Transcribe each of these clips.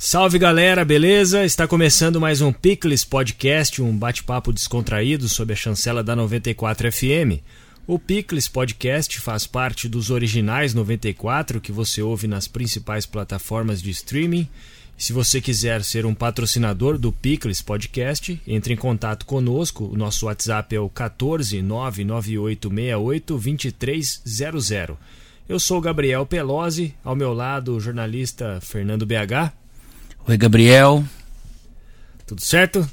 Salve galera, beleza? Está começando mais um Pickles Podcast, um bate-papo descontraído sob a chancela da 94 FM. O Pickles Podcast faz parte dos originais 94 que você ouve nas principais plataformas de streaming. Se você quiser ser um patrocinador do Pickles Podcast, entre em contato conosco. O nosso WhatsApp é o 14 99868 2300. Eu sou Gabriel Pelosi, ao meu lado o jornalista Fernando BH. Oi, Gabriel. Tudo certo?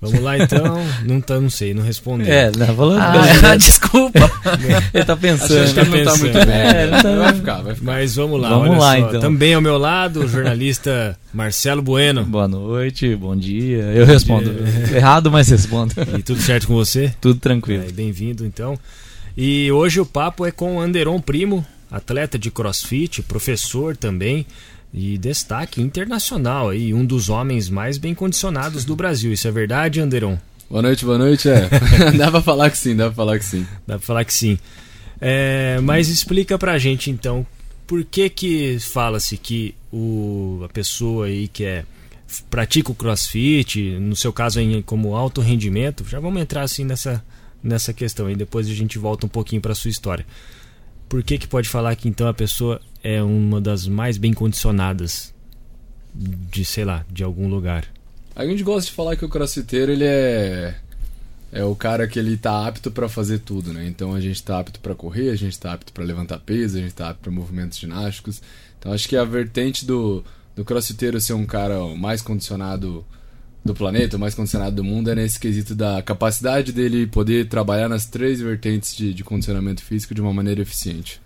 Vamos lá então. não, tá, não sei, não respondeu. É, não, falando ah, desculpa. Ele tá pensando. Acho que ele não tá muito bem. É, né? tá... Vai ficar, vai ficar. Mas vamos lá, vamos lá, só. Então. Também ao meu lado, o jornalista Marcelo Bueno. Boa noite, bom dia. Eu bom respondo. Dia. Errado, mas respondo. E tudo certo com você? Tudo tranquilo. É, Bem-vindo então. E hoje o papo é com o Anderon Primo, atleta de crossfit, professor também e destaque internacional aí, um dos homens mais bem condicionados do Brasil. Isso é verdade, Anderon? Boa noite, boa noite. É. dá pra falar que sim, dá pra falar que sim. Dá pra falar que sim. É, mas explica pra gente então, por que que fala-se que o, a pessoa aí que é pratica o crossfit, no seu caso aí como alto rendimento, já vamos entrar assim nessa, nessa questão aí, depois a gente volta um pouquinho para sua história. Por que que pode falar que então a pessoa é uma das mais bem condicionadas de, sei lá, de algum lugar. A gente gosta de falar que o crossfiteiro, ele é é o cara que ele tá apto para fazer tudo, né? Então a gente tá apto para correr, a gente tá apto para levantar peso, a gente tá apto para movimentos ginásticos. Então acho que a vertente do do crossfiteiro ser um cara mais condicionado do planeta, mais condicionado do mundo, é nesse quesito da capacidade dele poder trabalhar nas três vertentes de, de condicionamento físico de uma maneira eficiente.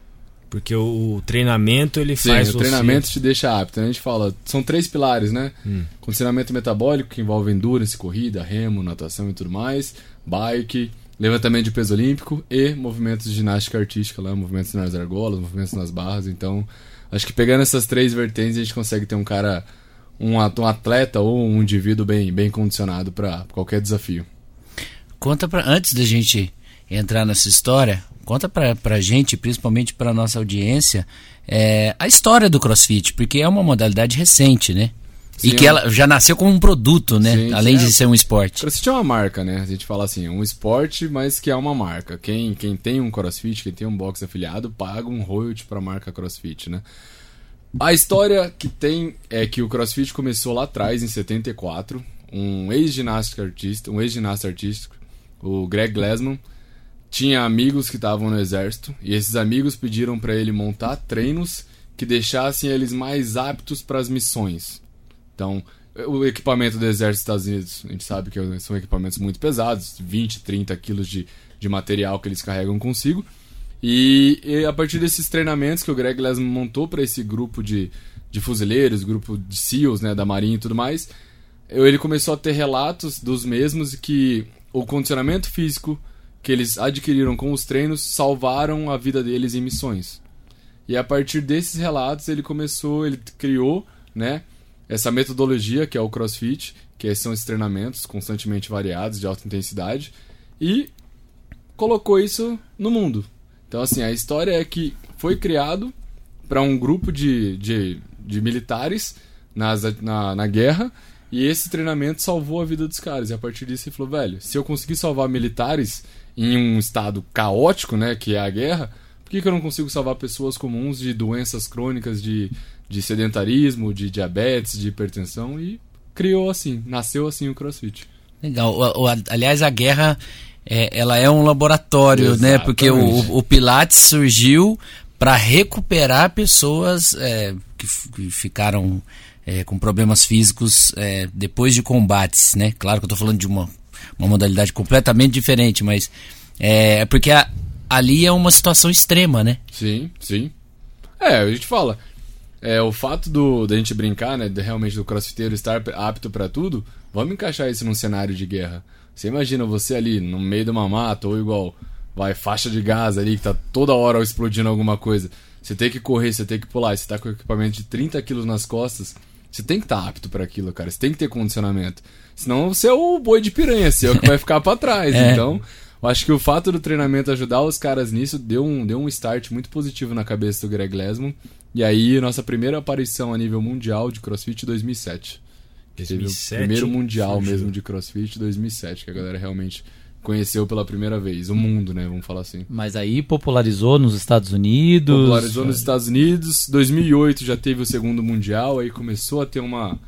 Porque o, o treinamento ele Sim, faz o você... treinamento te deixa apto. A gente fala, são três pilares, né? Hum. Condicionamento metabólico, que envolve endurance, corrida, remo, natação e tudo mais, bike, levantamento de peso olímpico e movimentos de ginástica artística, lá, movimentos nas argolas, movimentos nas barras. Então, acho que pegando essas três vertentes, a gente consegue ter um cara, um atleta ou um indivíduo bem, bem condicionado para qualquer desafio. Conta para antes da gente entrar nessa história, Conta pra, pra gente, principalmente pra nossa audiência, é, a história do CrossFit, porque é uma modalidade recente, né? Sim, e que ela já nasceu como um produto, né? Sim, Além de ser um esporte. CrossFit é uma marca, né? A gente fala assim, é um esporte, mas que é uma marca. Quem, quem tem um CrossFit, quem tem um box afiliado, paga um royalty para a marca CrossFit, né? A história que tem é que o CrossFit começou lá atrás, em 74. Um ex-ginasta artista, um ex-ginasta artístico, o Greg Glassman, tinha amigos que estavam no exército e esses amigos pediram para ele montar treinos que deixassem eles mais aptos para as missões. Então, o equipamento do exército dos Estados Unidos, a gente sabe que são equipamentos muito pesados, 20, 30 quilos de, de material que eles carregam consigo. E, e, a partir desses treinamentos que o Greg Lesman montou para esse grupo de, de fuzileiros, grupo de SEALs, né, da Marinha e tudo mais, ele começou a ter relatos dos mesmos que o condicionamento físico que eles adquiriram com os treinos salvaram a vida deles em missões. E a partir desses relatos ele começou, ele criou, né, essa metodologia que é o CrossFit, que são esses treinamentos constantemente variados de alta intensidade e colocou isso no mundo. Então assim, a história é que foi criado para um grupo de, de, de militares nas, na, na guerra e esse treinamento salvou a vida dos caras. E a partir disso ele falou, velho, se eu conseguir salvar militares em um estado caótico, né, que é a guerra, por que, que eu não consigo salvar pessoas comuns de doenças crônicas, de, de sedentarismo, de diabetes, de hipertensão? E criou assim, nasceu assim o CrossFit. Legal. Aliás, a guerra é, ela é um laboratório, Exatamente. né? Porque o, o Pilates surgiu para recuperar pessoas é, que, que, ficaram é, com problemas físicos é, depois de combates, né? Claro que eu estou falando de uma uma modalidade completamente diferente, mas é, é porque a, ali é uma situação extrema, né? Sim, sim. É, a gente fala. É, o fato do, da gente brincar, né, de, realmente do crossfiteiro estar apto para tudo, vamos encaixar isso num cenário de guerra. Você imagina você ali no meio de uma mata, ou igual, vai, faixa de gás ali, que tá toda hora explodindo alguma coisa. Você tem que correr, você tem que pular, você tá com equipamento de 30 quilos nas costas, você tem que estar tá apto para aquilo, cara. Você tem que ter condicionamento. Senão você é o boi de piranha, você é o que vai ficar para trás. é. Então, eu acho que o fato do treinamento ajudar os caras nisso deu um, deu um start muito positivo na cabeça do Greg Lesman. E aí, nossa primeira aparição a nível mundial de CrossFit 2007. 2007 o primeiro mundial surgiu. mesmo de CrossFit 2007, que a galera realmente conheceu pela primeira vez. O mundo, né? Vamos falar assim. Mas aí popularizou nos Estados Unidos. Popularizou nos Estados Unidos. 2008 já teve o segundo mundial, aí começou a ter uma.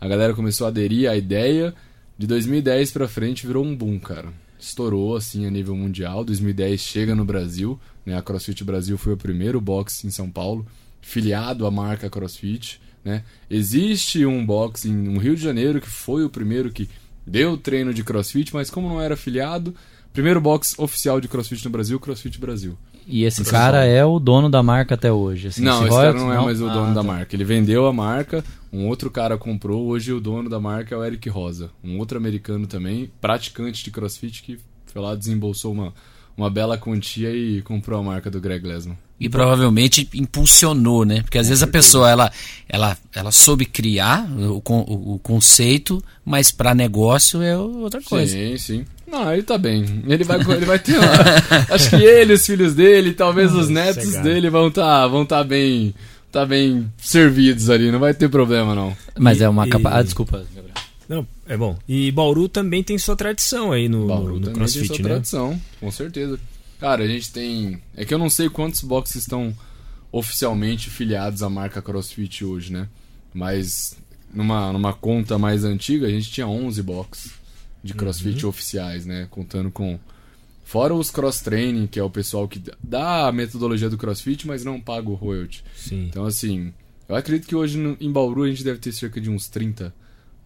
A galera começou a aderir à ideia. De 2010 pra frente virou um boom, cara. Estourou assim a nível mundial. 2010 chega no Brasil, né? A CrossFit Brasil foi o primeiro box em São Paulo, filiado à marca CrossFit, né? Existe um box em- no Rio de Janeiro que foi o primeiro que deu treino de CrossFit, mas como não era filiado, primeiro box oficial de CrossFit no Brasil, CrossFit Brasil. E esse cara é o dono da marca até hoje. assim, não, esse cara não é mais o dono Ah, da tá. marca. Ele vendeu a marca, um outro cara comprou. Hoje o dono da marca é o Eric Rosa, um outro americano também, praticante de crossfit, que foi lá, desembolsou uma, uma bela quantia e comprou a marca do Greg Lesman. E provavelmente impulsionou, né? Porque às vezes a pessoa ela, ela, ela soube criar o, o, o conceito, mas para negócio é outra coisa. Sim, sim. Não, ele tá bem. Ele vai, ele vai ter uma... Acho que ele, os filhos dele, talvez os netos Sossegado. dele vão tá, vão tá bem... Tá bem servidos ali, não vai ter problema não. Mas E- é uma e- capa. Ah, desculpa, Gabriel. Não, é bom. E Bauru também tem sua tradição aí no, Bauru no também CrossFit, tem sua né? tradição, com certeza. Cara, a gente tem. É que eu não sei quantos boxes estão oficialmente filiados à marca CrossFit hoje, né? Mas numa, numa conta mais antiga, a gente tinha 11 boxes de CrossFit oficiais, né? Contando com. Fora os cross-training, que é o pessoal que dá a metodologia do CrossFit, mas não paga o royalty. Sim. Então, assim, eu acredito que hoje em Bauru a gente deve ter cerca de uns 30,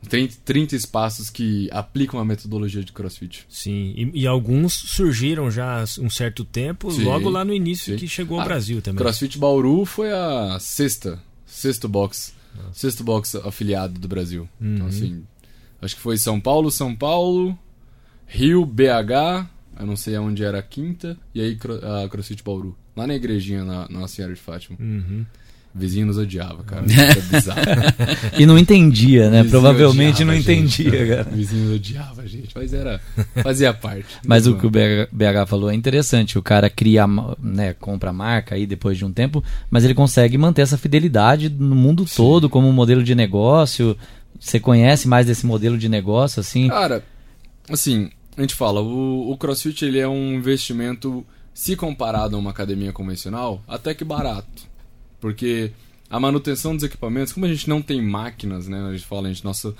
30, 30 espaços que aplicam a metodologia de CrossFit. Sim, e, e alguns surgiram já há um certo tempo, Sim, logo lá no início sim. que chegou ao Ah, Brasil também. CrossFit Bauru foi a sexta, sexto box, sexto box afiliado do Brasil. Então Uhum. assim, acho que foi São Paulo, São Paulo, Rio, BH, eu não sei aonde era a quinta, e aí a CrossFit Bauru, lá na igrejinha na Nossa Senhora de Fátima. Uhum. Vizinho nos odiava, cara. É bizarro. E não entendia, né? Vizinho Provavelmente não a gente, entendia, cara. vizinho odiava a gente, mas era fazia parte. Mas o que o BH, falou é interessante. O cara cria, né, compra a marca aí depois de um tempo, mas ele consegue manter essa fidelidade no mundo todo como um modelo de negócio. Você conhece mais desse modelo de negócio, assim? Cara, assim, a gente fala, o, o CrossFit ele é um investimento, se comparado a uma academia convencional, até que barato. Porque a manutenção dos equipamentos, como a gente não tem máquinas, né? A gente fala, a gente, nossa,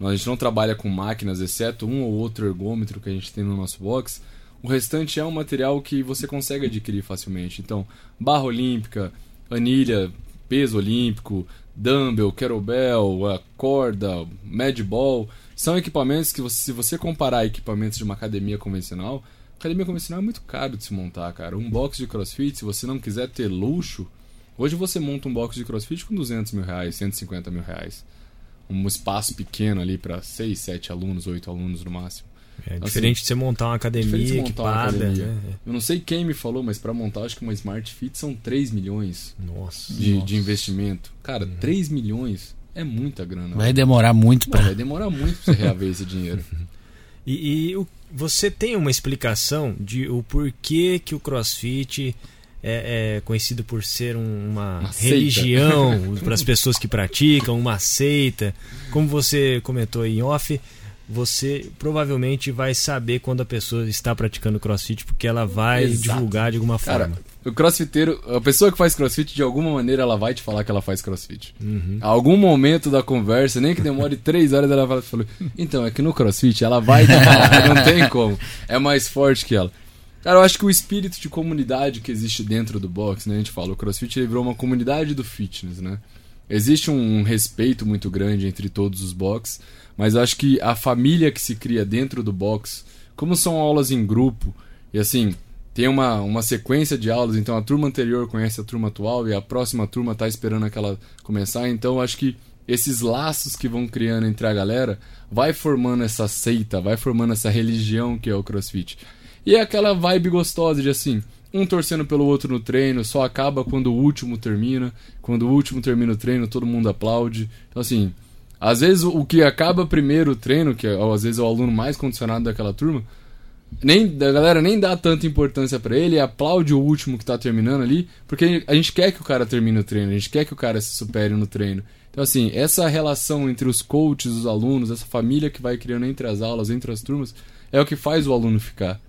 a gente não trabalha com máquinas, exceto um ou outro ergômetro que a gente tem no nosso box. O restante é um material que você consegue adquirir facilmente. Então, barra olímpica, anilha, peso olímpico, dumbbell, kettlebell, corda, mad ball, são equipamentos que você, se você comparar equipamentos de uma academia convencional, academia convencional é muito caro de se montar, cara. Um box de CrossFit, se você não quiser ter luxo, hoje você monta um box de CrossFit com 200 mil reais, 150 mil reais. Um espaço pequeno ali para 6, 7 alunos, 8 alunos no máximo. É Assim, diferente de você montar uma academia diferente de montar uma equipada, academia. né? Eu não sei quem me falou, mas para montar acho que uma Smart Fit são 3 milhões Nossa. de, de investimento. Cara, 3 milhões é muita grana. Vai demorar muito para vai demorar muito pra você reaver esse dinheiro. E, e o- você tem uma explicação de o porquê que o CrossFit é, é conhecido por ser um- uma, Uma religião para as pessoas que praticam, uma seita. Como você comentou aí em off, você provavelmente vai saber quando a pessoa está praticando CrossFit porque ela vai Exato. divulgar de alguma Cara, forma. o crossfiteiro, a pessoa que faz crossfit, de alguma maneira, ela vai te falar que ela faz crossfit. Uhum. A algum momento da conversa, nem que demore três horas, ela vai falar, então, é que no crossfit ela vai te falar, não tem como. É mais forte que ela. Cara, eu acho que o espírito de comunidade que existe dentro do box, né? A gente fala, o crossfit virou uma comunidade do fitness, né? Existe um respeito muito grande entre todos os box, mas eu acho que a família que se cria dentro do box, como são aulas em grupo, e assim, tem uma, uma sequência de aulas, então a turma anterior conhece a turma atual e a próxima turma tá esperando aquela começar, então eu acho que esses laços que vão criando entre a galera vai formando essa seita, vai formando essa religião que é o CrossFit. E é aquela vibe gostosa de assim, um torcendo pelo outro no treino, só acaba quando o último termina. Quando o último termina o treino, todo mundo aplaude. Então, assim, às vezes o que acaba primeiro o treino, que é, às vezes é o aluno mais condicionado daquela turma, nem a galera nem dá tanta importância para ele, aplaude o último que tá terminando ali, porque a gente quer que o cara termine o treino, a gente quer que o cara se supere no treino. Então assim, essa relação entre os coaches, os alunos, essa família que vai criando entre as aulas, entre as turmas, é o que faz o aluno ficar.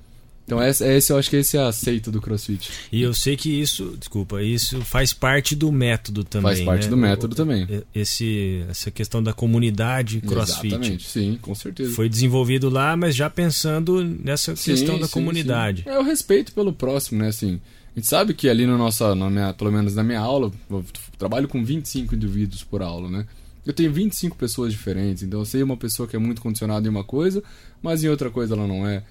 Então esse, esse eu acho que esse é aceito do CrossFit. E eu sei que isso, desculpa, isso faz parte do método também. Faz parte né? do método o, também. Esse, essa questão da comunidade CrossFit. Exatamente, sim, com certeza. Foi desenvolvido lá, mas já pensando nessa sim, questão da sim, comunidade. Sim. É o respeito pelo próximo, né? Assim, a gente sabe que ali no nosso, na minha, pelo menos na minha aula, eu trabalho com 25 indivíduos por aula, né? Eu tenho 25 pessoas diferentes, então eu sei uma pessoa que é muito condicionada em uma coisa, mas em outra coisa ela não é.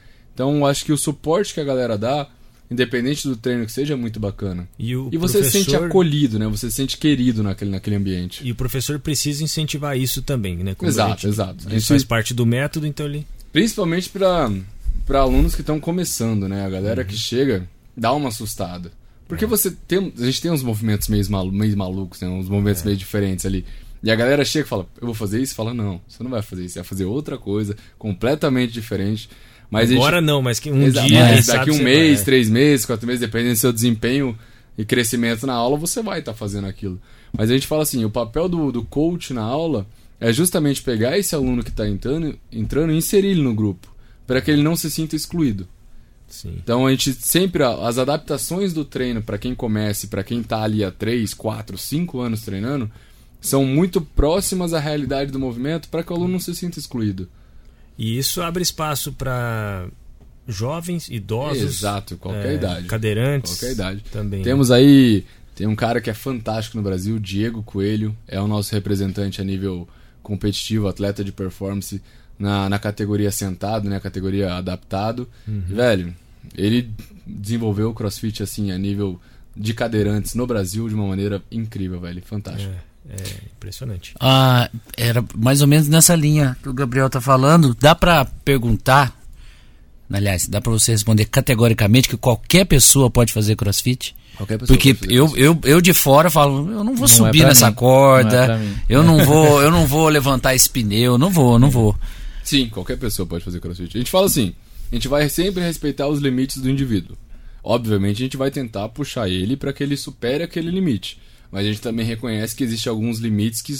Então, acho que o suporte que a galera dá, independente do treino que seja, é muito bacana. E, e você professor... se sente acolhido, né? Você se sente querido naquele, naquele ambiente. E o professor precisa incentivar isso também, né? Como exato, gente, exato. Isso faz parte do método, então ele... Principalmente para para alunos que estão começando, né? A galera uhum. que chega dá uma assustada. Porque é. você tem, a gente tem uns movimentos meio, malu, meio malucos, né? Uns movimentos é. meio diferentes ali. E a galera chega e fala, eu vou fazer isso? Fala, não, você não vai fazer isso, você vai fazer outra coisa, completamente diferente. Mas Agora gente... não, mas que um Exato, dia. Daqui um mês, vai. três meses, quatro meses, dependendo do seu desempenho e crescimento na aula, você vai estar tá fazendo aquilo. Mas a gente fala assim: o papel do, do coach na aula é justamente pegar esse aluno que está entrando, entrando e inserir ele no grupo, para que ele não se sinta excluído. Sim. Então a gente sempre as adaptações do treino para quem comece, para quem está ali há 3, 4, 5 anos treinando, são muito próximas à realidade do movimento para que o aluno não se sinta excluído. E isso abre espaço para jovens, idosos. Exato, qualquer é, idade. Cadeirantes. Qualquer idade. Também. Temos aí. Tem um cara que é fantástico no Brasil, Diego Coelho, é o nosso representante a nível competitivo, atleta de performance na, na categoria sentado, né? Categoria adaptado. Uhum. velho, ele desenvolveu o crossfit assim a nível de cadeirantes no Brasil de uma maneira incrível, velho. Fantástico. É. É impressionante. Ah, era mais ou menos nessa linha que o Gabriel tá falando. Dá para perguntar, aliás, dá para você responder categoricamente que qualquer pessoa pode fazer crossfit? Qualquer pessoa Porque eu, eu, eu de fora falo, eu não vou não subir é nessa mim. corda, não é eu não vou, eu não vou levantar esse pneu, não vou, não vou. Sim, qualquer pessoa pode fazer crossfit. A gente fala assim, a gente vai sempre respeitar os limites do indivíduo. Obviamente a gente vai tentar puxar ele para que ele supere aquele limite mas a gente também reconhece que existem alguns limites que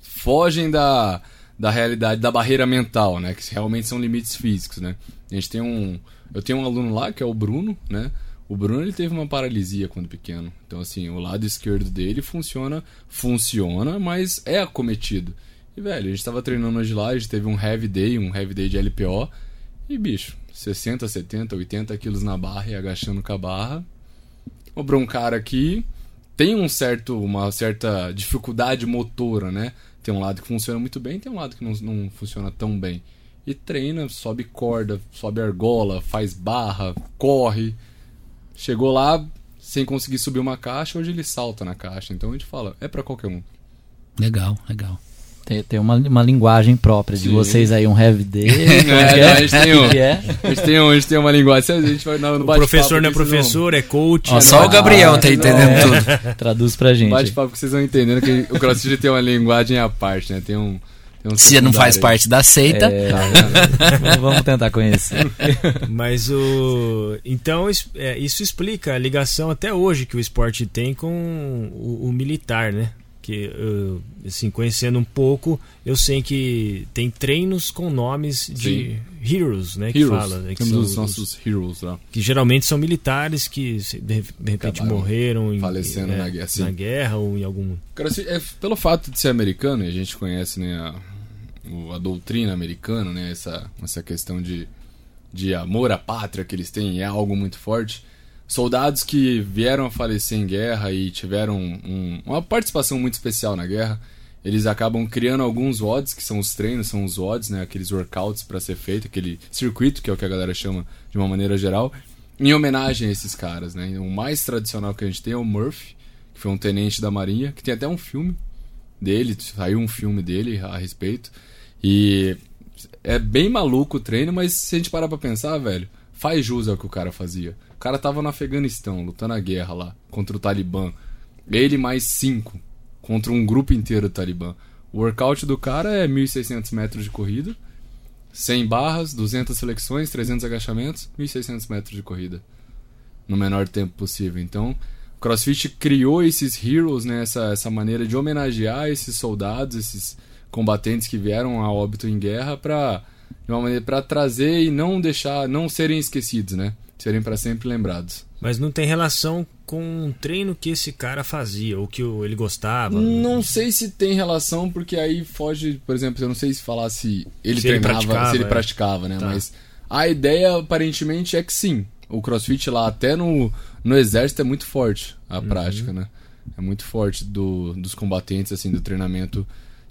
fogem da, da realidade, da barreira mental, né? Que realmente são limites físicos, né? A gente tem um... Eu tenho um aluno lá, que é o Bruno, né? O Bruno ele teve uma paralisia quando pequeno. Então, assim, o lado esquerdo dele funciona, funciona, mas é acometido. E, velho, a gente tava treinando hoje lá, a gente teve um heavy day, um heavy day de LPO. E, bicho, 60, 70, 80 quilos na barra e agachando com a barra. Obrou um cara aqui, tem um certo, uma certa dificuldade motora, né? Tem um lado que funciona muito bem, tem um lado que não, não funciona tão bem. E treina, sobe corda, sobe argola, faz barra, corre. Chegou lá sem conseguir subir uma caixa, hoje ele salta na caixa. Então a gente fala, é para qualquer um. Legal, legal. Tem, tem uma, uma linguagem própria de vocês aí, um heavy day. é, é? a, gente tem um, é? a, gente tem um, a gente tem uma linguagem. A gente vai no, no o professor não é professor, não. é coach. Ó, é só o Gabriel tá entendendo tudo. Traduz pra gente. Bate-papo que vocês vão entendendo que o CrossFit tem uma linguagem à parte, né? Tem um. Um Se não faz parte da seita. É, tá vamos tentar conhecer. Mas o. Então, é, isso explica a ligação até hoje que o esporte tem com o, o militar, né? Que assim conhecendo um pouco eu sei que tem treinos com nomes de Sim. heroes né que heroes. fala né, que Temos os nossos heroes lá que geralmente são militares que de, repente Acabaram morreram falecendo em, é, na, guerra, na guerra ou em algum Cara, assim, é, pelo fato de ser americano e a gente conhece né a, a doutrina americana né essa essa questão de de amor à pátria que eles têm é algo muito forte soldados que vieram a falecer em guerra e tiveram um, uma participação muito especial na guerra, eles acabam criando alguns WODs, que são os treinos, são os WODs, né, aqueles workouts para ser feito, aquele circuito, que é o que a galera chama de uma maneira geral, em homenagem a esses caras. Né? O mais tradicional que a gente tem é o Murphy, que foi um tenente da Marinha, que tem até um filme dele, saiu um filme dele a respeito. E é bem maluco o treino, mas se a gente parar pra pensar, velho, faz jus ao que o cara fazia cara tava no Afeganistão, lutando a guerra lá, contra o Talibã. Ele mais cinco, contra um grupo inteiro do Talibã. O workout do cara é 1.600 metros de corrida, 100 barras, 200 flexões, 300 agachamentos, 1.600 metros de corrida. No menor tempo possível. Então, CrossFit criou esses heroes, né, essa, essa maneira de homenagear esses soldados, esses combatentes que vieram a óbito em guerra para de uma maneira para trazer e não deixar, não serem esquecidos, né? Serem para sempre lembrados. Mas não tem relação com o treino que esse cara fazia, ou que ele gostava? Não sei se tem relação, porque aí foge, por exemplo, eu não sei se falar se ele se treinava, ele se ele é. praticava, né? Tá. Mas a ideia aparentemente é que sim. O crossfit lá, até no, no exército, é muito forte a uhum. prática, né? É muito forte do, dos combatentes, assim, do treinamento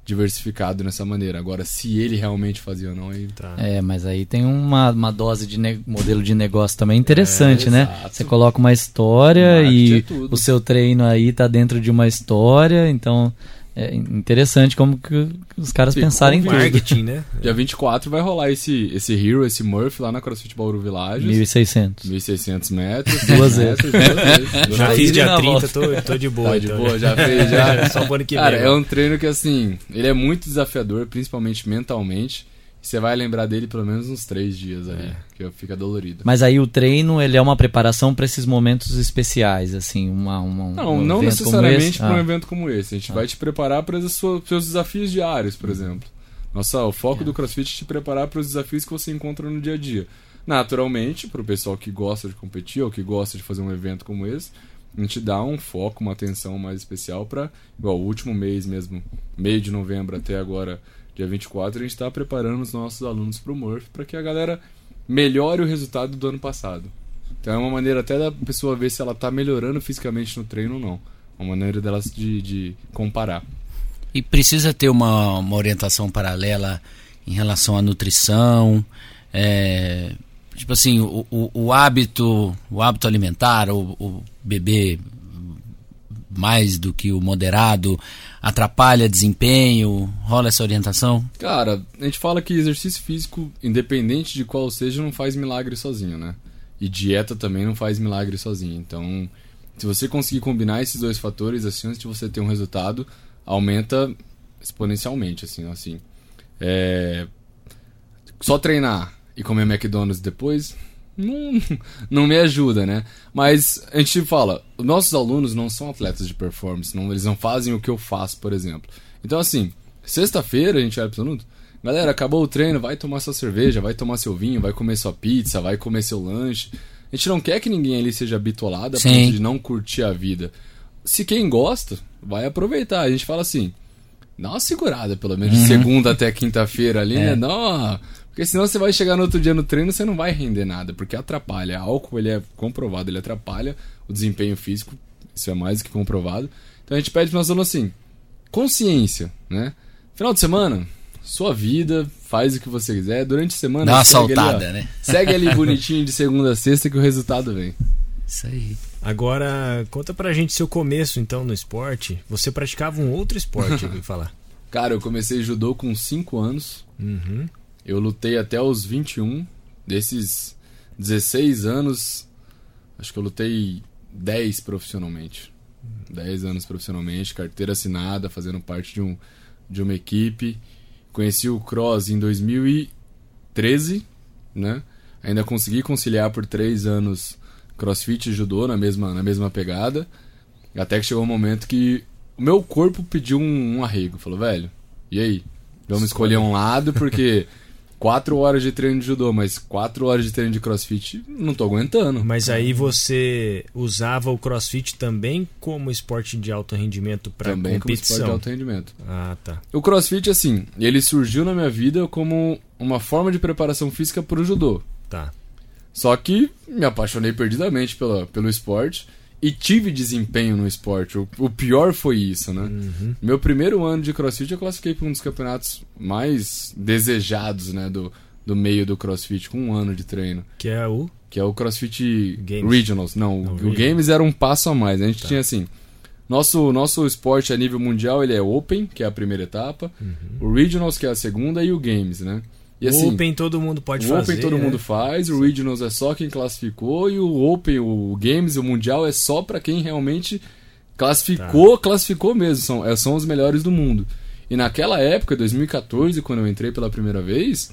diversificado nessa maneira. Agora, se ele realmente fazia ou não, aí tá. É, mas aí tem uma, uma dose de modelo de negócio também interessante, é, né? Exato. Você coloca uma história e é o seu treino aí tá dentro de uma história, então é interessante como que os caras Ficou pensarem em marketing, né? Dia 24 vai rolar esse, esse Hero, esse Murphy lá na CrossFit Bauru Village. 1.600. 1.600 metros. Duas vezes. Duas vezes. Já fiz dia 30, tô, tô de boa. Tá de então. boa, já fez, já. Só o ano que Cara, é um treino que, assim, ele é muito desafiador, principalmente mentalmente. Você vai lembrar dele pelo menos uns três dias aí, é. que fica dolorido. Mas aí o treino, ele é uma preparação para esses momentos especiais, assim, uma, uma Não, um não necessariamente para ah. um evento como esse. A gente ah. vai te preparar para os seus desafios diários, por exemplo. Nossa, o foco é. do CrossFit é te preparar para os desafios que você encontra no dia a dia. Naturalmente, para o pessoal que gosta de competir ou que gosta de fazer um evento como esse, a gente dá um foco, uma atenção mais especial para, igual o último mês mesmo, meio de novembro até agora dia 24, a gente está preparando os nossos alunos para o Murphy para que a galera melhore o resultado do ano passado. Então é uma maneira até da pessoa ver se ela está melhorando fisicamente no treino ou não. Uma maneira delas de, de comparar. E precisa ter uma, uma orientação paralela em relação à nutrição, é, tipo assim, o, o, o, hábito, o hábito alimentar, o, o beber mais do que o moderado, atrapalha desempenho? Rola essa orientação? Cara, a gente fala que exercício físico, independente de qual seja, não faz milagre sozinho, né? E dieta também não faz milagre sozinho. Então, se você conseguir combinar esses dois fatores, a chance de você ter um resultado aumenta exponencialmente, assim, assim. É... Só treinar e comer McDonald's depois não, não me ajuda, né? Mas a gente fala, nossos alunos não são atletas de performance, não, eles não fazem o que eu faço, por exemplo. Então, assim, sexta-feira a gente vai pro Sanuto, galera, acabou o treino, vai tomar sua cerveja, vai tomar seu vinho, vai comer sua pizza, vai comer seu lanche. A gente não quer que ninguém ali seja bitolado a ponto de não curtir a vida. Se quem gosta, vai aproveitar. A gente fala assim, dá uma segurada, pelo menos, de uhum. segunda até quinta-feira ali, né? é. né? Dá uma porque senão você vai chegar no outro dia no treino você não vai render nada, porque atrapalha. O álcool ele é comprovado, ele atrapalha o desempenho físico, isso é mais do que comprovado. Então a gente pede para nós alunos assim, consciência, né? Final de semana, sua vida, faz o que você quiser. Durante a semana, dá uma saltada, ali, né? Segue ali bonitinho de segunda a sexta que o resultado vem. Isso aí. Agora, conta pra gente seu começo então no esporte. Você praticava um outro esporte, eu falar. Cara, eu comecei judô com 5 anos. Uhum. Eu lutei até os 21. Desses 16 anos, acho que eu lutei 10 profissionalmente. 10 anos profissionalmente, carteira assinada, fazendo parte de, um, de uma equipe. Conheci o Cross em 2013, né? Ainda consegui conciliar por 3 anos crossfit e judô na mesma, na mesma pegada. Até que chegou um momento que o meu corpo pediu um, um arrego. Falou, velho, e aí? Vamos escolher um lado porque quatro horas de treino de judô, mas quatro horas de treino de crossfit, não tô aguentando. Mas aí você usava o crossfit também como esporte de alto rendimento para competição? Também como esporte de alto rendimento. Ah, tá. O crossfit, assim, ele surgiu na minha vida como uma forma de preparação física para o judô. Tá. Só que me apaixonei perdidamente pela, pelo esporte e tive desempenho no esporte. O, o pior foi isso, né? Uhum. Meu primeiro ano de crossfit eu classifiquei para um dos campeonatos mais desejados, né? Do, do meio do crossfit, com um ano de treino. Que é o? Que é o CrossFit Games. Regionals. Não, Não o, o Games era um passo a mais. A gente tá. tinha assim. Nosso, nosso esporte a nível mundial ele é Open, que é a primeira etapa, uhum. o Regionals, que é a segunda, e o Games, né? E, assim, o Open todo mundo pode o fazer. O Open todo né? mundo faz, o Regionals é só quem classificou e o Open, o Games, o Mundial é só para quem realmente classificou, tá. classificou mesmo, são, é, são os melhores do mundo. E naquela época, 2014, quando eu entrei pela primeira vez,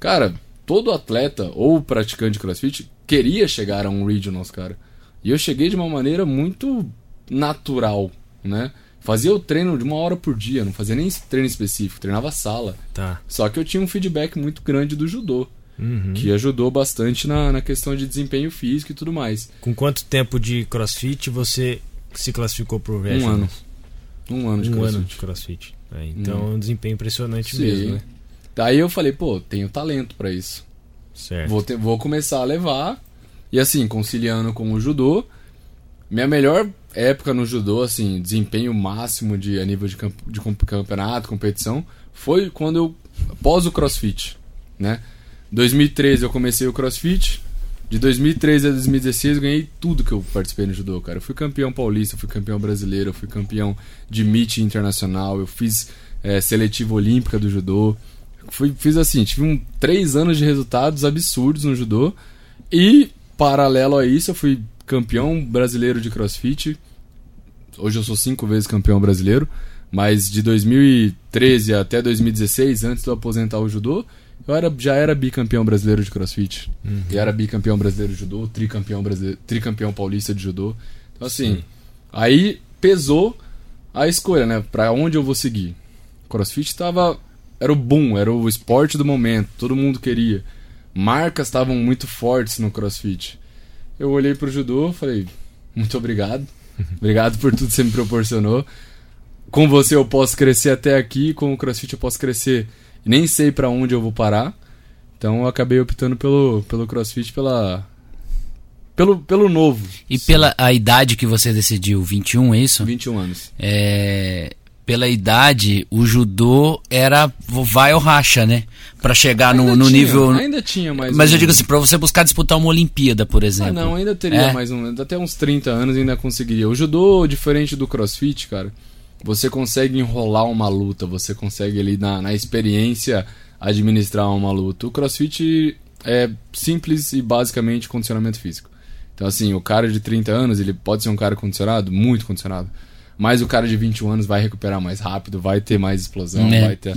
Cara, todo atleta ou praticante de crossfit queria chegar a um regionals, cara. E eu cheguei de uma maneira muito natural, né? Fazia o treino de uma hora por dia, não fazia nem treino específico, treinava sala. Tá. Só que eu tinha um feedback muito grande do judô, Uhum. que ajudou bastante na, na questão de desempenho físico e tudo mais. Com quanto tempo de crossfit você se classificou pro Um Regionals? ano. Um ano de Um crossfit. ano de crossfit. É, então Hum. é um desempenho impressionante Sim. mesmo, né? Daí eu falei, pô, tenho talento pra isso. Certo. Vou, vou começar a levar. E assim, conciliando com o judô. Minha melhor época no judô, assim, desempenho máximo de, a nível de, camp- de campeonato, competição, foi quando eu. após o crossfit, né? 2013 eu comecei o crossfit. De 2013 a 2016 eu ganhei tudo que eu participei no judô, cara. Eu fui campeão paulista, eu fui campeão brasileiro, eu fui campeão de meet internacional, eu fiz eh, seletiva olímpica do judô. Fui, fiz assim, tive um, três anos de resultados absurdos no judô. E, paralelo a isso, eu fui campeão brasileiro de crossfit. Hoje eu sou cinco vezes campeão brasileiro. Mas de 2013 até 2016, antes de eu aposentar o judô, eu era, já era bicampeão brasileiro de crossfit. E era bicampeão brasileiro de judô, tricampeão, brasileiro, tricampeão paulista de judô. Então, assim, Sim. aí pesou a escolha, né? Pra onde eu vou seguir. Crossfit tava. Era o boom, era o esporte do momento, todo mundo queria. Marcas estavam muito fortes no crossfit. Eu olhei pro judô falei, muito obrigado. Obrigado por tudo que você me proporcionou. Com você eu posso crescer até aqui, com o crossfit eu posso crescer. Nem sei pra onde eu vou parar. Então eu acabei optando pelo, pelo crossfit pela. Pelo, pelo novo. E pela a idade que você decidiu, 21, é isso? 21 anos. É, pela idade, o judô era vai ou racha, né? Pra chegar no, Ainda no tinha, nível. Ainda tinha mais Mas um- eu digo assim, pra você buscar disputar uma Olimpíada, por Ah, exemplo. não, ainda teria É. mais um. Até uns 30 anos ainda conseguiria. O judô, diferente do crossfit, cara, você consegue enrolar uma luta, você consegue ali na, na experiência administrar uma luta. O crossfit é simples e basicamente condicionamento físico. Então, assim, o cara de 30 anos, ele pode ser um cara condicionado, muito condicionado. Mas o cara de 21 anos vai recuperar mais rápido, vai ter mais explosão, É. vai ter.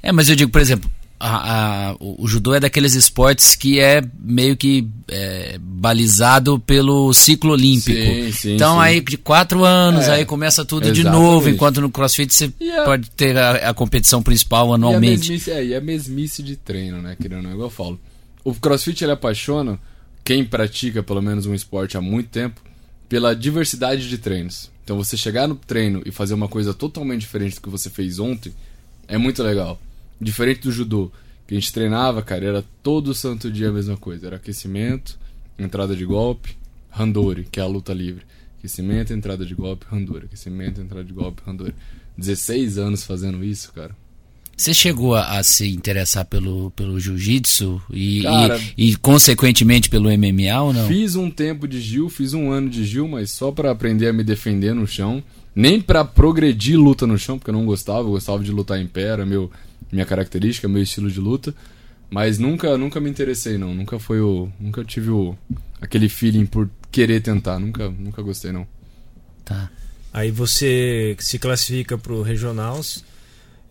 É, mas eu digo, por exemplo, a- a- o, o judô é daqueles esportes que é meio que é, balizado pelo ciclo olímpico. Sim, sim, então sim. aí de quatro anos, É, aí começa tudo de exatamente. novo, enquanto no crossfit você pode ter a, a competição principal E a, anualmente. mesmice, é, e a mesmice de treino, né, querendo igual eu falo. O crossfit, ele apaixona quem pratica pelo menos um esporte há muito tempo pela diversidade de treinos. Então você chegar no treino e fazer uma coisa totalmente diferente do que você fez ontem é muito legal. Diferente do judô, que a gente treinava, cara, era todo santo dia a mesma coisa. Era aquecimento, entrada de golpe, randori, que é a luta livre. Aquecimento, entrada de golpe, randori. Aquecimento, entrada de golpe, randori. 16 anos fazendo isso, cara. Você chegou a, a se interessar pelo, pelo jiu-jitsu e, e, e, consequentemente, pelo MMA ou não? Fiz um tempo de Gil, fiz um ano de Gil, mas só pra aprender a me defender no chão. Nem pra progredir luta no chão, porque eu não gostava, eu gostava de lutar em pé, era meu, minha característica, meu estilo de luta. Mas nunca, nunca me interessei não, nunca foi o, nunca tive o aquele feeling por querer tentar, nunca, nunca gostei não. Tá. Aí você se classifica pro Regionals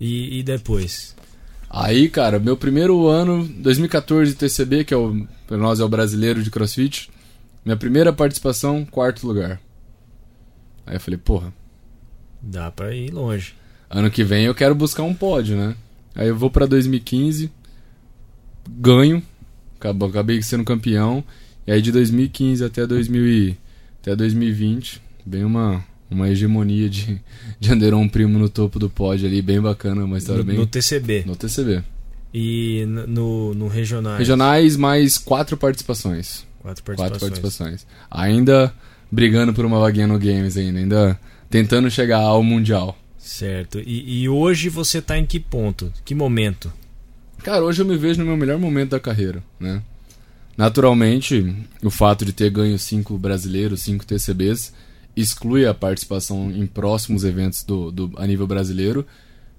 e, e depois? Aí, cara, meu primeiro ano, 2014 TCB, que é o, pra nós é o brasileiro de CrossFit, minha primeira participação, quarto lugar. Aí eu falei, porra, Dá pra ir longe. Ano que vem eu quero buscar um pódio, né? Aí eu vou pra 2015, ganho, acabo- acabei sendo campeão. E aí de 2015 até, 2000 e- até 2020, vem uma, uma hegemonia de, de Anderon Primo no topo do pódio ali, bem bacana, uma história No, bem... no TCB. No TCB. E no, no Regionais. Regionais, mais quatro participações. Quatro Quatro participações. participações. Ainda brigando por uma vaguinha no Games ainda, ainda tentando chegar ao Mundial. Certo. E, e hoje você tá em que ponto? Que momento? Cara, hoje eu me vejo no meu melhor momento da carreira, né? Naturalmente, o fato de ter ganho cinco brasileiros, cinco TCBs, exclui a participação em próximos eventos do, do a nível brasileiro,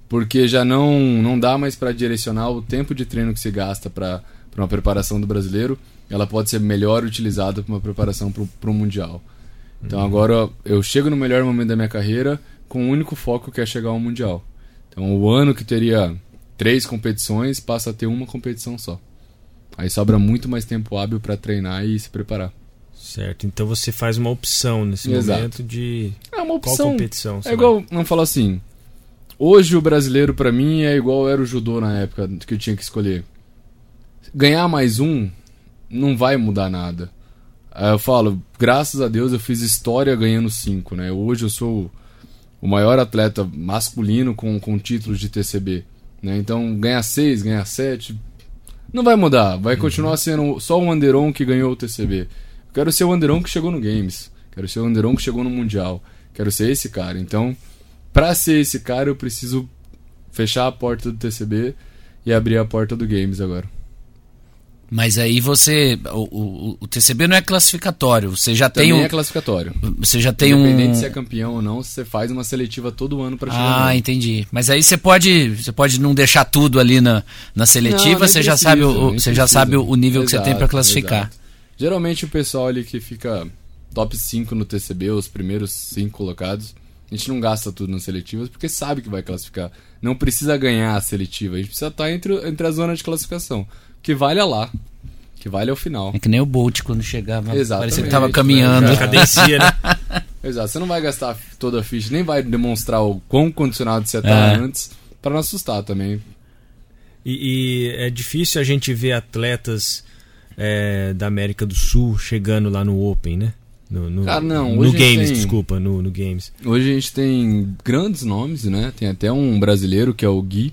porque já não não dá mais para direcionar o tempo de treino que se gasta para uma preparação do brasileiro, ela pode ser melhor utilizada para uma preparação para o mundial. Então agora eu chego no melhor momento da minha carreira com o único foco que é chegar ao mundial. Então o ano que teria três competições passa a ter uma competição só. Aí sobra muito mais tempo hábil para treinar e se preparar. Certo, então você faz uma opção nesse Exato. momento de É uma qual opção. competição. você É igual, vamos falar assim. Hoje o brasileiro pra mim é igual era o judô na época que eu tinha que escolher. Ganhar mais um não vai mudar nada. Aí eu falo, graças a Deus eu fiz história ganhando cinco, né? Hoje eu sou o maior atleta masculino com, com títulos de TCB, né? Então ganhar seis, ganhar sete, não vai mudar. Vai continuar sendo só o Anderon que ganhou o TCB. Quero ser o Anderon que chegou no Games. Quero ser o Anderon que chegou no Mundial. Quero ser esse cara. Então, pra ser esse cara, eu preciso fechar a porta do TCB e abrir a porta do Games agora. Mas aí você. O, o, o TCB não é classificatório. Você já tem Também um. é classificatório. Você já tem um. Independente se é campeão ou não, você faz uma seletiva todo ano pra chegar Ah, entendi. Mas aí você pode, você pode não deixar tudo ali na, na seletiva, Não, você já precisa, sabe o, você já sabe o nível que você tem Exato, pra classificar. exato. Geralmente o pessoal ali que fica top 5 no TCB, os primeiros 5 colocados, a gente não gasta tudo nas seletivas porque sabe que vai classificar. Não precisa ganhar a seletiva, a gente precisa estar entre, entre a zona de classificação. Que vale a lá. Que vale ao final. É que nem o Bolt quando chegava, Exatamente, parecia que tava caminhando. Já- Cadencia, né? Exato, você não vai gastar toda a ficha, nem vai demonstrar o quão condicionado você tá É. antes, pra não assustar também. E, e é difícil a gente ver atletas é, da América do Sul chegando lá no Open, né? No, no, Cara, não, no hoje gente Games, tem- desculpa, no, no Games. Hoje a gente tem grandes nomes, né? Tem até um brasileiro que é o Gui,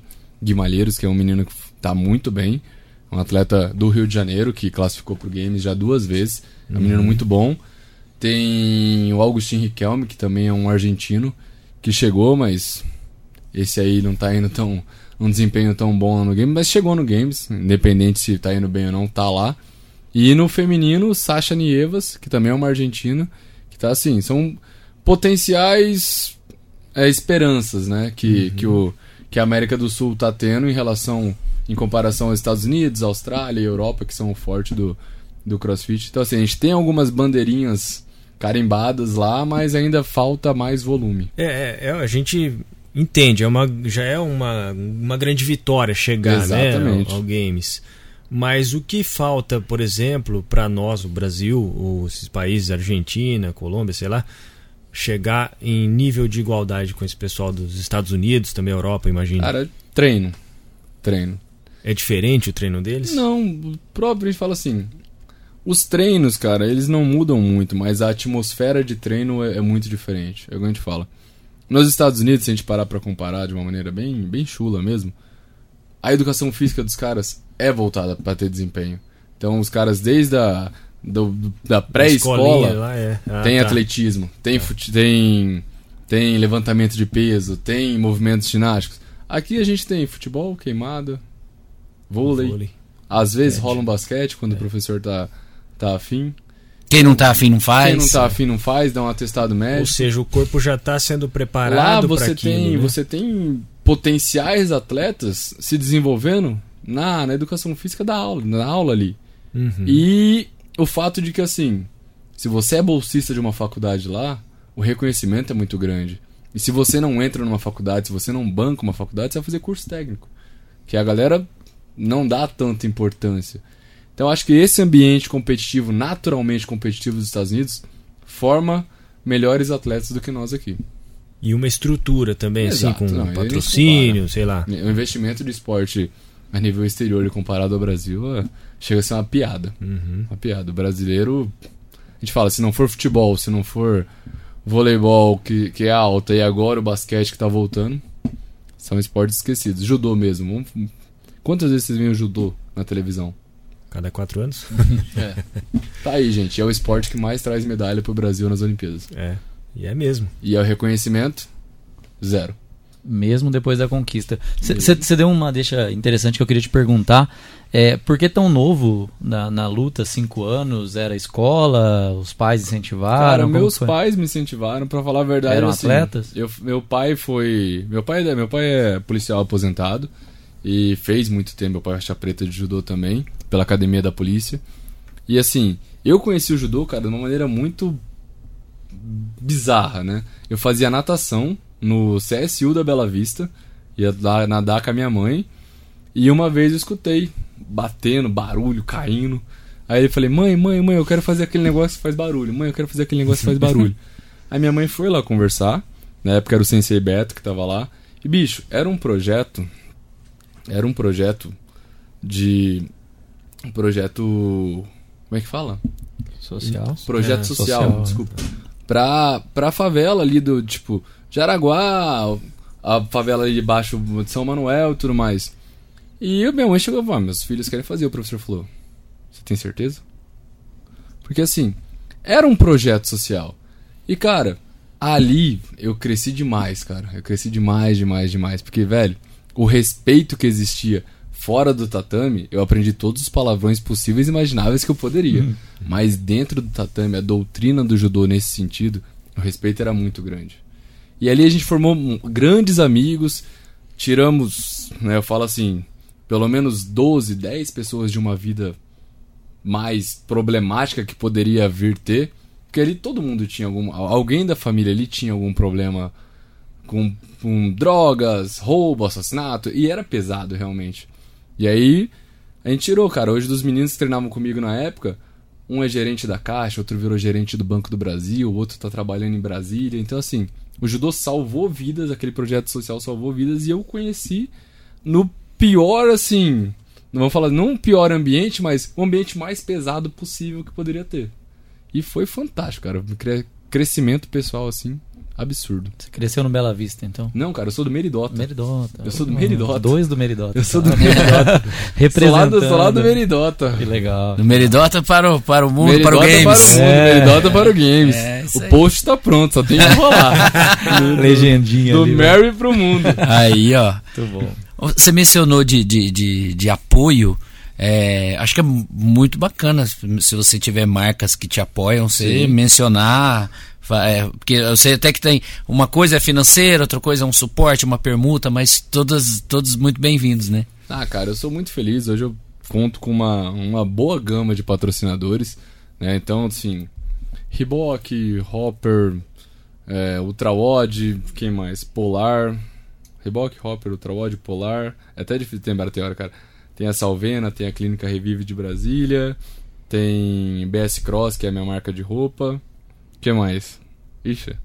Malheiros, que é um menino que tá muito bem. Um atleta do Rio de Janeiro que classificou pro Games já duas vezes. É um menino muito bom. Tem o Augustin Riquelme, que também é um argentino, que chegou, mas esse aí não tá indo tão. um desempenho tão bom lá no game, mas chegou no Games, independente se tá indo bem ou não, tá lá. E no feminino, Sasha Nievas, que também é uma argentina, que tá assim, são potenciais é, esperanças, né, que, que, o, que a América do Sul tá tendo em relação, em comparação aos Estados Unidos, Austrália e Europa, que são o forte do, do CrossFit. Então assim, a gente tem algumas bandeirinhas carimbadas lá, mas ainda falta mais volume. É, é, é, a gente entende, é uma, já é uma, uma grande vitória chegar né, Exatamente. ao, ao Games. Mas o que falta, por exemplo, para nós, o Brasil, esses países, Argentina, Colômbia, sei lá, chegar em nível de igualdade com esse pessoal dos Estados Unidos, também Europa, imagina. Cara, treino. Treino. É diferente o treino deles? Não, o próprio a gente fala assim. Os treinos, cara, eles não mudam muito, mas a atmosfera de treino é, é muito diferente. É o que a gente fala. Nos Estados Unidos, se a gente parar pra comparar de uma maneira bem, bem chula mesmo, a educação física dos caras é voltada pra ter desempenho. Então, os caras, desde a do- da pré-escola, lá é. Ah, tem tá. atletismo, tem, fute- tem, tem levantamento de peso, tem movimentos ginásticos. Aqui a gente tem futebol, queimada, vôlei. Vôlei. Às vezes Basquete. rola um basquete É. quando o professor tá, tá afim. Quem não tá afim não faz. Quem não tá afim não faz, dá um atestado Ou médico. seja, o corpo já está sendo Lá preparado para você aquilo. tem, né? você tem potenciais atletas se desenvolvendo na, na educação física da aula, na aula ali. Uhum. E o fato de que assim, se você é bolsista de uma faculdade lá, o reconhecimento é muito grande. E se você não entra numa faculdade, se você não banca uma faculdade, você vai fazer curso técnico. Que a galera não dá tanta importância. Então acho que esse ambiente competitivo, naturalmente competitivo dos Estados Unidos, forma melhores atletas do que nós aqui. E uma estrutura também, Exato, assim, com não, patrocínio, sei lá. O investimento de esporte a nível exterior e comparado ao Brasil é- chega a ser uma piada. Uhum. Uma piada. O brasileiro, a gente fala, se não for futebol, se não for voleibol, que, que é alta, e agora o basquete que tá voltando, são esportes esquecidos. Judô mesmo. Quantas vezes vocês veem o judô na televisão? Cada quatro anos. Tá aí, gente. É o esporte que mais traz medalha pro Brasil nas Olimpíadas. É. E é mesmo. E é o reconhecimento? Zero. Mesmo depois da conquista. Você deu uma deixa interessante que eu queria te perguntar. É, por que tão novo na, na luta? Cinco anos? Era escola? Os pais incentivaram? Cara, meus foi? pais me incentivaram pra falar a verdade. Eram assim, atletas? Eu, meu pai foi, meu pai, é- meu pai é policial aposentado e fez muito tempo. Meu pai é faixa preta de judô também pela academia da polícia. E assim, eu conheci o judô, cara, de uma maneira muito bizarra, né? Eu fazia natação no CSU da Bela Vista, ia lá nadar com a minha mãe, e uma vez eu escutei batendo, barulho, caindo. Aí eu falei, mãe, mãe, mãe, eu quero fazer aquele negócio que faz barulho. Mãe, eu quero fazer aquele negócio que faz barulho. Aí minha mãe foi lá conversar. Na época era o Sensei Beto que tava lá. E, bicho, era um projeto. Era um projeto de. Um projeto. Como é que fala? Social. Projeto é, social, social, desculpa. Pra, pra favela ali do, tipo, Jaraguá, a favela ali de baixo de São Manuel e tudo mais. E minha mãe chegou e falou: ah, meus filhos querem fazer. O professor falou: Você tem certeza? Porque assim, era um projeto social. E cara, ali eu cresci demais, cara. Eu cresci demais, demais, demais. Porque, velho, o respeito que existia fora do tatame, eu aprendi todos os palavrões possíveis e imagináveis que eu poderia. Uhum. Mas dentro do tatame, a doutrina do judô nesse sentido, o respeito era muito grande. E ali a gente formou grandes amigos, tiramos, né, eu falo assim, pelo menos 12, 10 pessoas de uma vida mais problemática que poderia vir ter. Porque ali todo mundo tinha algum. Alguém da família ali tinha algum problema com, com drogas, roubo, assassinato. E era pesado realmente. E aí a gente tirou, cara. Hoje dos meninos que treinavam comigo na época, um é gerente da Caixa, outro virou gerente do Banco do Brasil, o outro tá trabalhando em Brasília. Então, assim, o judô salvou vidas, aquele projeto social salvou vidas, e eu conheci no pior, assim. Não vamos falar, não pior ambiente, mas o ambiente mais pesado possível que poderia ter. E foi fantástico, cara. Crescimento pessoal, assim, absurdo. Você cresceu no Bela Vista, então? Não, cara, eu sou do Meridota. Meridota. Eu sou do Meridota. Dois do Meridota. Eu sou do Meridota. Representando. Sou lá, do, sou lá do Meridota. Que legal. Do Meridota para o, para o mundo, Meridota para o games. Para o mundo, é. Meridota para o games. É, o post tá pronto, só tem que rolar. Legendinha Do ali, Mary né? pro mundo. Aí, ó. Muito bom. Você mencionou de, de, de, de apoio. É, acho que é muito bacana se você tiver marcas que te apoiam, você Sim. mencionar. É, porque sei até que tem uma coisa é financeira, outra coisa é um suporte, uma permuta, mas todas, todos muito bem-vindos, né? Ah, cara, eu sou muito feliz. Hoje eu conto com uma, uma boa gama de patrocinadores. Né? Então, assim, Reebok, Hopper, é, Ultrawod, quem mais? Polar. Reebok, Hopper, Ultrawod, Polar. É até difícil lembrar até hora, cara. Tem a Salvena, tem a Clínica Revive de Brasília, tem BS Cross, que é a minha marca de roupa. Que mais? Ixi.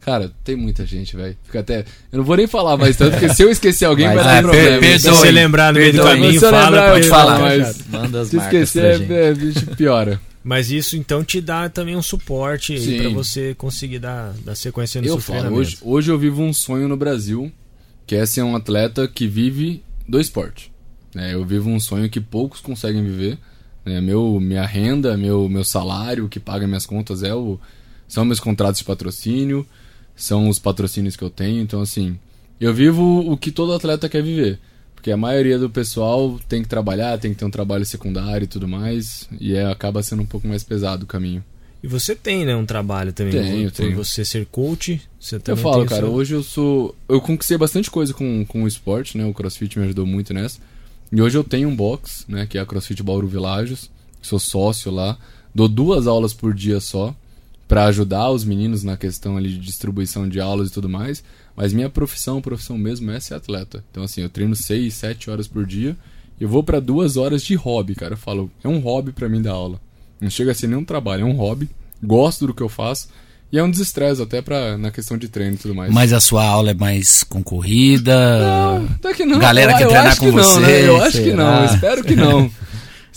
Cara, tem muita gente, velho. Fica até. Eu não vou nem falar mais tanto, porque se eu esquecer alguém, vai dar problema. Se você lembrar no meio do caminho, se fala, lembrar, pode falar. Mas Manda as se esquecer, é, é, bicho, piora. Mas isso então te dá também um suporte para você conseguir dar, dar sequência no eu seu falo, hoje, hoje eu vivo um sonho no Brasil, que é ser um atleta que vive do esporte. É, eu vivo um sonho que poucos conseguem viver. É, meu, minha renda, meu, meu salário, o que paga minhas contas é o, são meus contratos de patrocínio, são os patrocínios que eu tenho. Então, assim, eu vivo o que todo atleta quer viver. Porque a maioria do pessoal tem que trabalhar, tem que ter um trabalho secundário e tudo mais. E é, acaba sendo um pouco mais pesado o caminho. E você tem, né, um trabalho também. Tenho, por tenho. você ser coach, você também Eu falo, cara, seu... hoje eu sou... Eu conquistei bastante coisa com, com o esporte, né? O CrossFit me ajudou muito nessa. E hoje eu tenho um box, né, que é a CrossFit Bauru Villages, sou sócio lá, dou duas aulas por dia só para ajudar os meninos na questão ali de distribuição de aulas e tudo mais, mas minha profissão, profissão mesmo é ser atleta. Então assim, eu treino seis, sete horas por dia e vou para duas horas de hobby, cara. Eu falo, é um hobby para mim dar aula. Não chega a ser nenhum trabalho, é um hobby. Gosto do que eu faço e é um desestresse até pra, na questão de treino e tudo mais. Mas a sua aula é mais concorrida? Não, até que não. Galera que treinar com que você? Não, né? Eu acho que não, espero que não.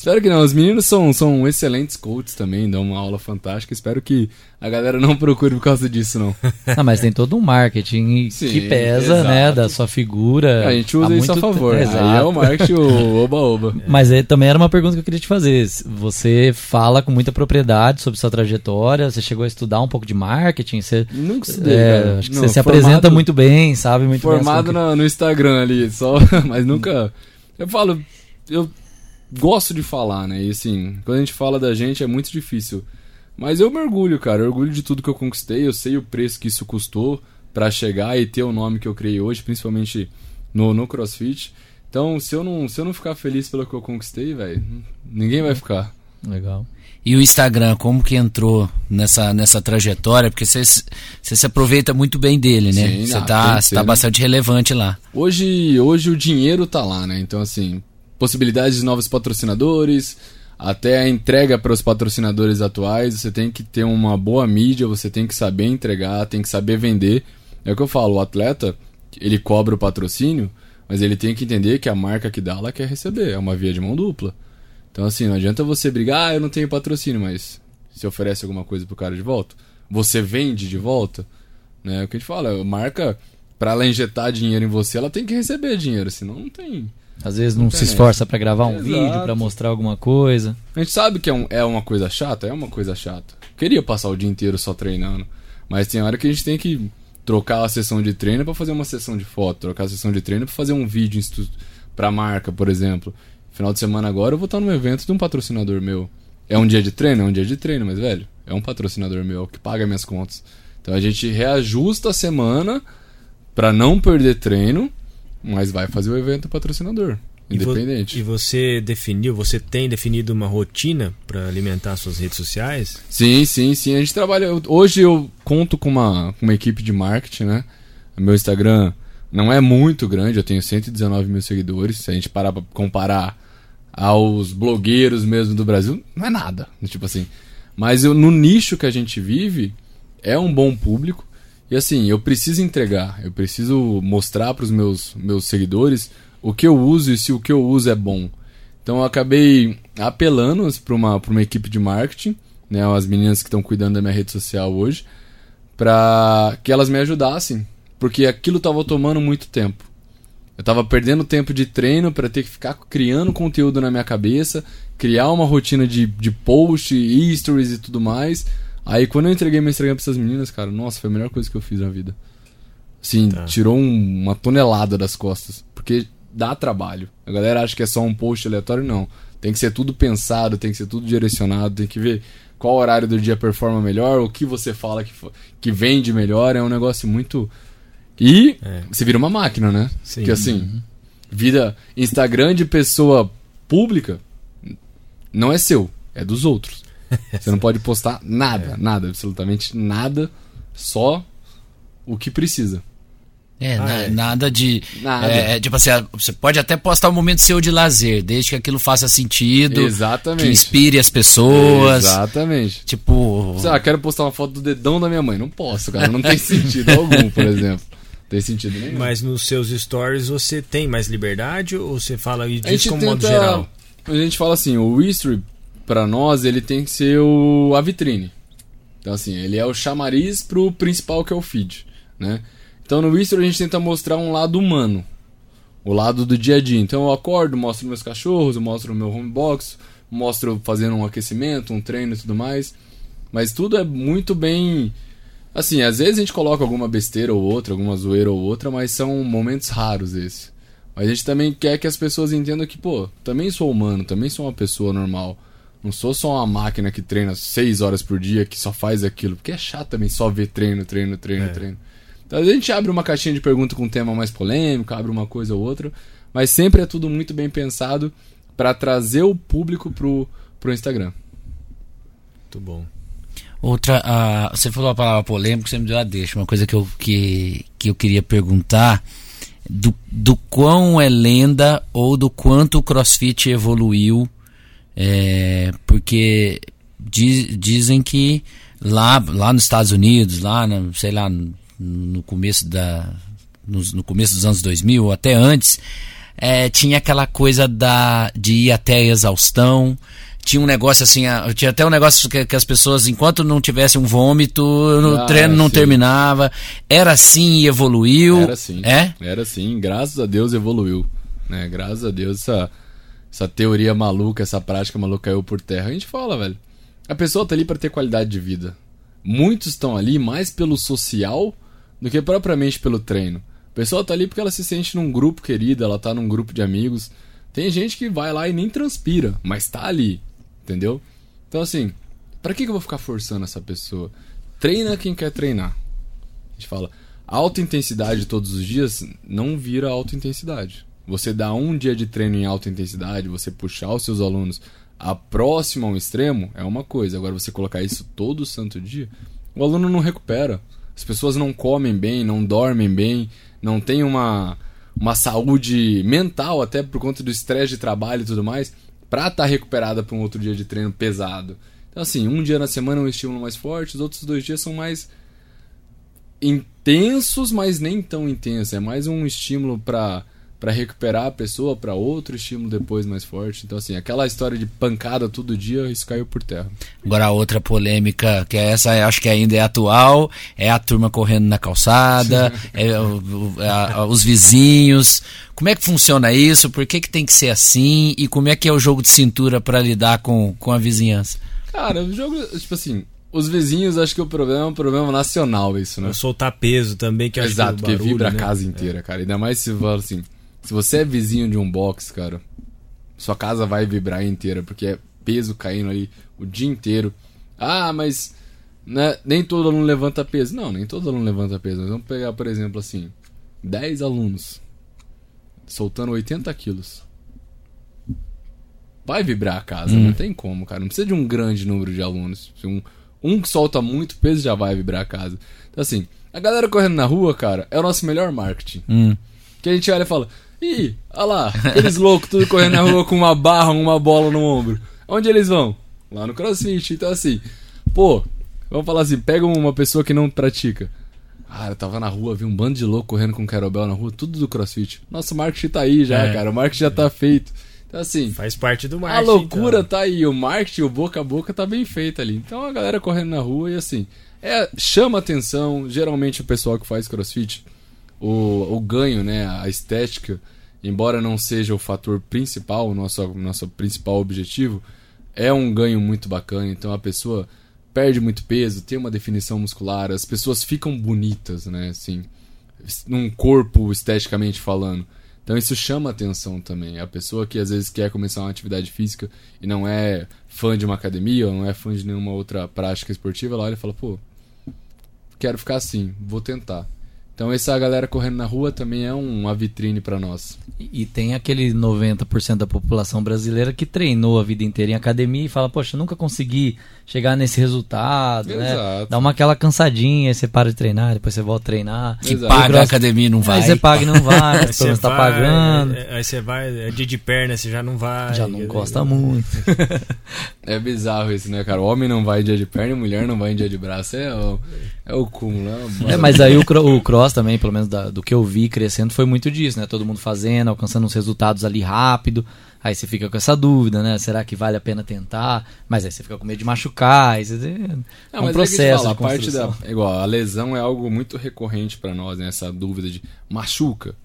Espero que não. Os meninos são, são excelentes coaches também, dão uma aula fantástica. Espero que a galera não procure por causa disso, não. Ah, mas tem todo um marketing Sim, que pesa, exato. né, da sua figura. A gente usa isso a favor. Exato. Aí é o marketing oba-oba. Mas é, também era uma pergunta que eu queria te fazer. Você fala com muita propriedade sobre sua trajetória, você chegou a estudar um pouco de marketing? Você, Nunca estudei, é, Acho que não, você se apresenta muito bem, sabe muito formado bem. Formado no, no Instagram ali, só, mas nunca... Eu falo... Eu gosto de falar, né? E assim, quando a gente fala da gente é muito difícil. Mas eu mergulho, cara. Eu orgulho de tudo que eu conquistei. Eu sei o preço que isso custou para chegar e ter o nome que eu criei hoje, principalmente no, no CrossFit. Então, se eu não, se eu não ficar feliz pelo que eu conquistei, velho, ninguém vai ficar. Legal. E o Instagram, como que entrou nessa, nessa trajetória? Porque você se aproveita muito bem dele, né? Você tá, tá bastante relevante lá. Hoje, hoje o dinheiro tá lá, né? Então, assim, possibilidades de novos patrocinadores, até a entrega para os patrocinadores atuais, você tem que ter uma boa mídia, você tem que saber entregar, tem que saber vender. É o que eu falo, o atleta, ele cobra o patrocínio, mas ele tem que entender que a marca que dá, ela quer receber, é uma via de mão dupla. Então assim, não adianta você brigar, ah, eu não tenho patrocínio, mas você oferece alguma coisa pro cara de volta, você vende de volta, né? É o que a gente fala, a marca, para ela injetar dinheiro em você, ela tem que receber dinheiro, senão não tem às vezes não se esforça para gravar um Exato. vídeo, para mostrar alguma coisa. A gente sabe que é, um, é uma coisa chata, é uma coisa chata. Queria passar o dia inteiro só treinando, mas tem hora que a gente tem que trocar a sessão de treino para fazer uma sessão de foto, trocar a sessão de treino para fazer um vídeo para marca, por exemplo. Final de semana agora eu vou estar num evento de um patrocinador meu. É um dia de treino, é um dia de treino, mas velho, é um patrocinador meu que paga minhas contas. Então a gente reajusta a semana para não perder treino mas vai fazer o evento patrocinador. Independente. E, vo e você definiu, você tem definido uma rotina para alimentar suas redes sociais? Sim, sim, sim. A gente trabalha. Hoje eu conto com uma, com uma equipe de marketing, né? Meu Instagram não é muito grande, eu tenho 119 mil seguidores. Se a gente parar pra comparar aos blogueiros mesmo do Brasil, não é nada. Tipo assim. Mas eu, no nicho que a gente vive, é um bom público. E assim, eu preciso entregar, eu preciso mostrar para os meus, meus seguidores o que eu uso e se o que eu uso é bom. Então eu acabei apelando para uma, uma equipe de marketing, né, as meninas que estão cuidando da minha rede social hoje, para que elas me ajudassem, porque aquilo estava tomando muito tempo. Eu estava perdendo tempo de treino para ter que ficar criando conteúdo na minha cabeça, criar uma rotina de, de post, stories e tudo mais Aí quando eu entreguei meu Instagram pra essas meninas, cara, nossa, foi a melhor coisa que eu fiz na vida. Assim, tá. tirou um, uma tonelada das costas. Porque dá trabalho. A galera acha que é só um post aleatório, não. Tem que ser tudo pensado, tem que ser tudo direcionado, tem que ver qual horário do dia performa melhor, o que você fala que, que vende melhor. É um negócio muito. E é. você vira uma máquina, né? Sim. Que assim, uhum. vida Instagram de pessoa pública não é seu, é dos outros. Você não pode postar nada, é. nada, absolutamente nada, só o que precisa. É, ah, é. nada de. Nada. É, é, tipo assim, você pode até postar um momento seu de lazer, desde que aquilo faça sentido. Exatamente. Que inspire as pessoas. Exatamente. Tipo. Ah, quero postar uma foto do dedão da minha mãe. Não posso, cara. Não tem sentido algum, por exemplo. Não tem sentido nenhum. Mas nos seus stories você tem mais liberdade ou você fala e diz como tenta, modo geral? A gente fala assim, o history para nós, ele tem que ser o, a vitrine. Então, assim, ele é o chamariz pro principal que é o feed, né? Então, no History a gente tenta mostrar um lado humano, o lado do dia a dia. Então, eu acordo, mostro meus cachorros, mostro o meu home box, mostro fazendo um aquecimento, um treino e tudo mais. Mas tudo é muito bem. Assim, às vezes a gente coloca alguma besteira ou outra, alguma zoeira ou outra, mas são momentos raros esses. Mas a gente também quer que as pessoas entendam que, pô, também sou humano, também sou uma pessoa normal. Não sou só uma máquina que treina seis horas por dia, que só faz aquilo. Porque é chato também só ver treino, treino, treino, é. treino. Então a gente abre uma caixinha de pergunta com um tema mais polêmico, abre uma coisa ou outra. Mas sempre é tudo muito bem pensado para trazer o público pro, pro Instagram. Muito bom. Outra, uh, você falou a palavra polêmica, você me deu a deixa. Uma coisa que eu, que, que eu queria perguntar do, do quão é lenda ou do quanto o CrossFit evoluiu é, porque diz, dizem que lá, lá nos Estados Unidos, lá, no, sei lá, no, começo da no, no, começo dos anos 2000 ou até antes, é, tinha aquela coisa da de ir até a exaustão. Tinha um negócio assim, tinha até um negócio que, que as pessoas, enquanto não tivesse um vômito, o ah, treino não sim. terminava. Era assim e evoluiu. Era assim. É? Era assim, graças a Deus evoluiu. Né? Graças a Deus essa essa teoria maluca, essa prática maluca caiu por terra. A gente fala, velho. A pessoa tá ali para ter qualidade de vida. Muitos estão ali mais pelo social do que propriamente pelo treino. A pessoa tá ali porque ela se sente num grupo querido, ela tá num grupo de amigos. Tem gente que vai lá e nem transpira, mas tá ali, entendeu? Então assim, para que, que eu vou ficar forçando essa pessoa? Treina quem quer treinar. A gente fala, alta intensidade todos os dias não vira alta intensidade. Você dar um dia de treino em alta intensidade, você puxar os seus alunos a próximo ao extremo, é uma coisa. Agora, você colocar isso todo santo dia, o aluno não recupera. As pessoas não comem bem, não dormem bem, não tem uma, uma saúde mental, até por conta do estresse de trabalho e tudo mais, pra estar tá recuperada para um outro dia de treino pesado. Então, assim, um dia na semana é um estímulo mais forte, os outros dois dias são mais intensos, mas nem tão intensos. É mais um estímulo para para recuperar a pessoa para outro estímulo depois mais forte. Então, assim, aquela história de pancada todo dia, isso caiu por terra. Agora, a outra polêmica, que é essa acho que ainda é atual, é a turma correndo na calçada, é, o, a, os vizinhos. Como é que funciona isso? Por que, que tem que ser assim? E como é que é o jogo de cintura para lidar com, com a vizinhança? Cara, o jogo, tipo assim, os vizinhos, acho que o problema é um problema nacional, isso, né? Soltar peso também, que Exato, acho que, barulho, vibra né? a casa inteira, é. cara. Ainda mais se fala assim, se você é vizinho de um box, cara, sua casa vai vibrar inteira, porque é peso caindo ali o dia inteiro. Ah, mas né, nem todo aluno levanta peso. Não, nem todo aluno levanta peso. Nós vamos pegar, por exemplo, assim, 10 alunos soltando 80 quilos vai vibrar a casa, hum. não tem como, cara. Não precisa de um grande número de alunos. Um, um que solta muito peso já vai vibrar a casa. Então, assim, a galera correndo na rua, cara, é o nosso melhor marketing. Hum. Que a gente olha e fala: ih, olha lá, aqueles loucos tudo correndo na rua com uma barra, uma bola no ombro. Onde eles vão? Lá no crossfit. Então, assim, pô, vamos falar assim: pega uma pessoa que não pratica. Ah, eu tava na rua, vi um bando de louco correndo com kettlebell na rua, tudo do crossfit. Nosso marketing tá aí já, é. cara. O marketing já tá feito. Então, assim. Faz parte do marketing. A loucura então. tá aí, o marketing, o boca a boca tá bem feito ali. Então a galera correndo na rua e assim. É, chama atenção, geralmente o pessoal que faz crossfit, o, o ganho, né, a estética, embora não seja o fator principal, o nosso, nosso principal objetivo, é um ganho muito bacana. Então a pessoa perde muito peso, tem uma definição muscular, as pessoas ficam bonitas, né, assim, num corpo esteticamente falando. Então isso chama atenção também. A pessoa que às vezes quer começar uma atividade física e não é fã de uma academia ou não é fã de nenhuma outra prática esportiva, ela olha e fala, pô, quero ficar assim, vou tentar. Então essa galera correndo na rua também é uma vitrine para nós. E tem aquele 90% da população brasileira que treinou a vida inteira em academia e fala, poxa, nunca consegui chegar nesse resultado, né? Exato. né? Dá uma aquela cansadinha, aí você para de treinar, depois você volta a treinar. Que Exato. paga a academia não vai. Aí você paga e não vai, mas você tá pagando. Aí você vai, é dia de perna, você já não vai. Já não gosta muito. é bizarro isso, né, cara? O homem não vai em dia de perna e mulher não vai em dia de braço. É o, é o cúmulo, né? É, mas aí o, o cross também, pelo menos da, do que eu vi crescendo, foi muito disso, né? Todo mundo fazendo, alcançando uns resultados ali rápido. Aí você fica com essa dúvida, né? Será que vale a pena tentar? Mas aí você fica com medo de machucar. Isso é um processo. É a parte da. É igual, a lesão é algo muito recorrente para nós, né? Essa dúvida de machuca.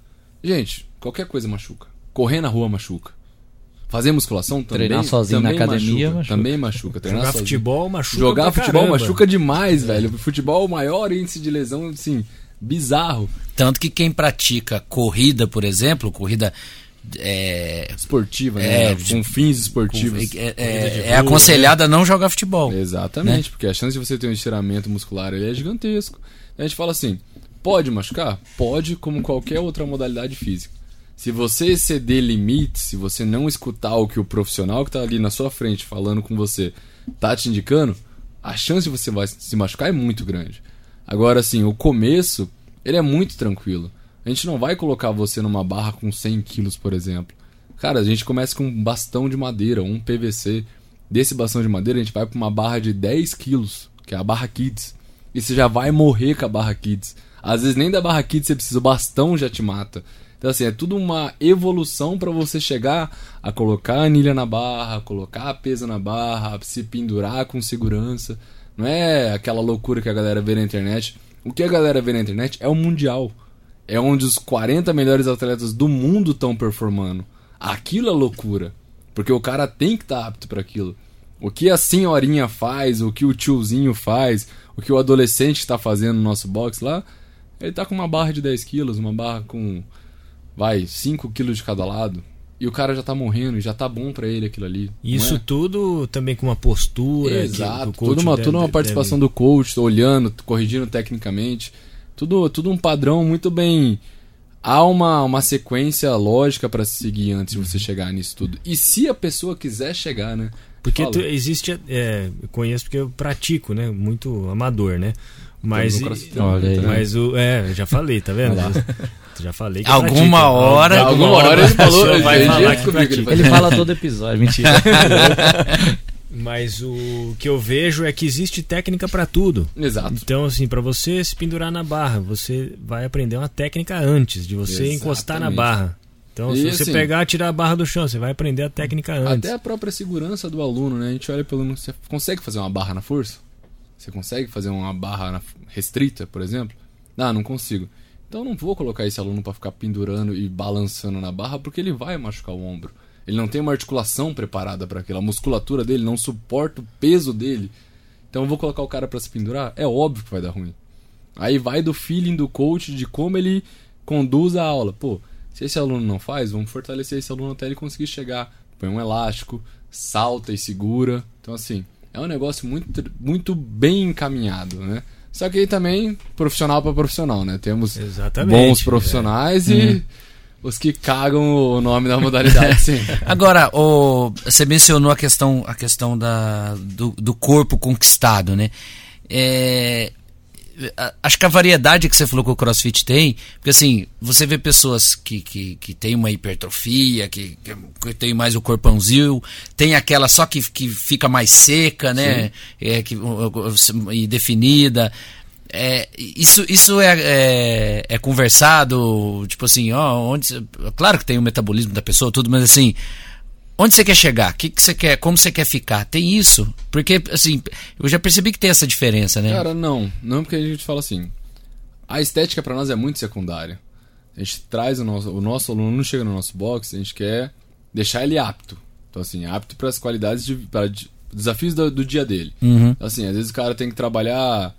Gente, qualquer coisa machuca. Correr na rua machuca. Fazer musculação também. Treinar sozinho também na academia machuca, machuca. Também machuca. Treinar Jogar sozinho. futebol machuca. Jogar futebol caramba. machuca demais, velho. Futebol, o maior índice de lesão, assim, bizarro. Tanto que quem pratica corrida, por exemplo, corrida é, esportiva, né? É, com fins esportivos. Com, é, é, é aconselhado a não jogar futebol. Exatamente, né? porque a chance de você ter um estiramento muscular é gigantesco. A gente fala assim: pode machucar? Pode, como qualquer outra modalidade física. Se você exceder limites, se você não escutar o que o profissional que está ali na sua frente falando com você tá te indicando, a chance de você se machucar é muito grande. Agora, assim, o começo, ele é muito tranquilo. A gente não vai colocar você numa barra com 100 quilos, por exemplo. Cara, a gente começa com um bastão de madeira, um PVC. Desse bastão de madeira, a gente vai para uma barra de 10 quilos, que é a barra Kids. E você já vai morrer com a barra Kids. Às vezes nem da barra Kids você precisa, o bastão já te mata. Então, assim, é tudo uma evolução para você chegar a colocar a anilha na barra, colocar a pesa na barra, se pendurar com segurança. Não é aquela loucura que a galera vê na internet. O que a galera vê na internet é o mundial é onde os 40 melhores atletas do mundo estão performando. Aquilo é loucura. Porque o cara tem que estar tá apto para aquilo. O que a senhorinha faz, o que o tiozinho faz, o que o adolescente está fazendo no nosso box lá, ele tá com uma barra de 10 quilos, uma barra com, vai, 5 quilos de cada lado. E o cara já tá morrendo, já tá bom para ele aquilo ali. Isso é? tudo também com uma postura. Exato, tudo uma, tudo uma participação deve... do coach, olhando, corrigindo tecnicamente. Tudo, tudo um padrão muito bem. Há uma, uma sequência lógica para seguir antes de você chegar nisso tudo. E se a pessoa quiser chegar, né? Porque tu, existe. É, eu conheço porque eu pratico, né? Muito amador, né? Mas. Olha aí. Mas o. É, já falei, tá vendo? Já falei que Alguma pratica. hora. Alguma hora ele falou, Ele vai falar que ele pratica. vai- Ele fala todo episódio, mentira. Mas o que eu vejo é que existe técnica pra tudo. Exato. Então, assim, pra você se pendurar na barra, você vai aprender uma técnica antes de você encostar na Exatamente. barra. Então, se E, você assim, pegar, tirar a barra do chão, você vai aprender a técnica antes. Até a própria segurança do aluno, né? A gente olha pelo. Você consegue fazer uma barra na força? Você consegue fazer uma barra restrita, por exemplo? Ah, não consigo. Então eu não vou colocar esse aluno pra ficar pendurando e balançando na barra, porque ele vai machucar o ombro. Ele não tem uma articulação preparada para aquilo. A musculatura dele não suporta o peso dele. Então eu vou colocar o cara pra se pendurar? É óbvio que vai dar ruim. Aí vai do feeling do coach de como ele conduz a aula. Pô, se esse aluno não faz, vamos fortalecer esse aluno até ele conseguir chegar. Põe um elástico, salta e segura. Então, assim, é um negócio muito, muito bem encaminhado, né? Só que aí também, profissional para profissional, né? Temos Exatamente. bons profissionais e os que cagam o nome da modalidade, sim. Agora, o, você mencionou a questão, a questão da, do, do corpo conquistado, né? É, acho que a variedade que você falou que o CrossFit tem, porque assim, você vê pessoas que, que, que tem uma hipertrofia, que, que, tem mais o corpãozinho, tem aquela só que, que fica mais seca, né? É, que, e definida. É, isso isso é, é, é conversado, tipo assim, ó, onde. Claro que tem o metabolismo da pessoa, tudo, mas assim, onde você quer chegar? O que, que você quer? Como você quer ficar? Tem isso? Porque, assim, eu já percebi que tem essa diferença, né? Cara, não. Não porque a gente fala assim. A estética pra nós é muito secundária. A gente traz o nosso, o nosso aluno não chega no nosso box, a gente quer deixar ele apto. Então assim, apto para as qualidades de, para de- desafios do, do dia dele. Uhum. Então, assim, às vezes o cara tem que trabalhar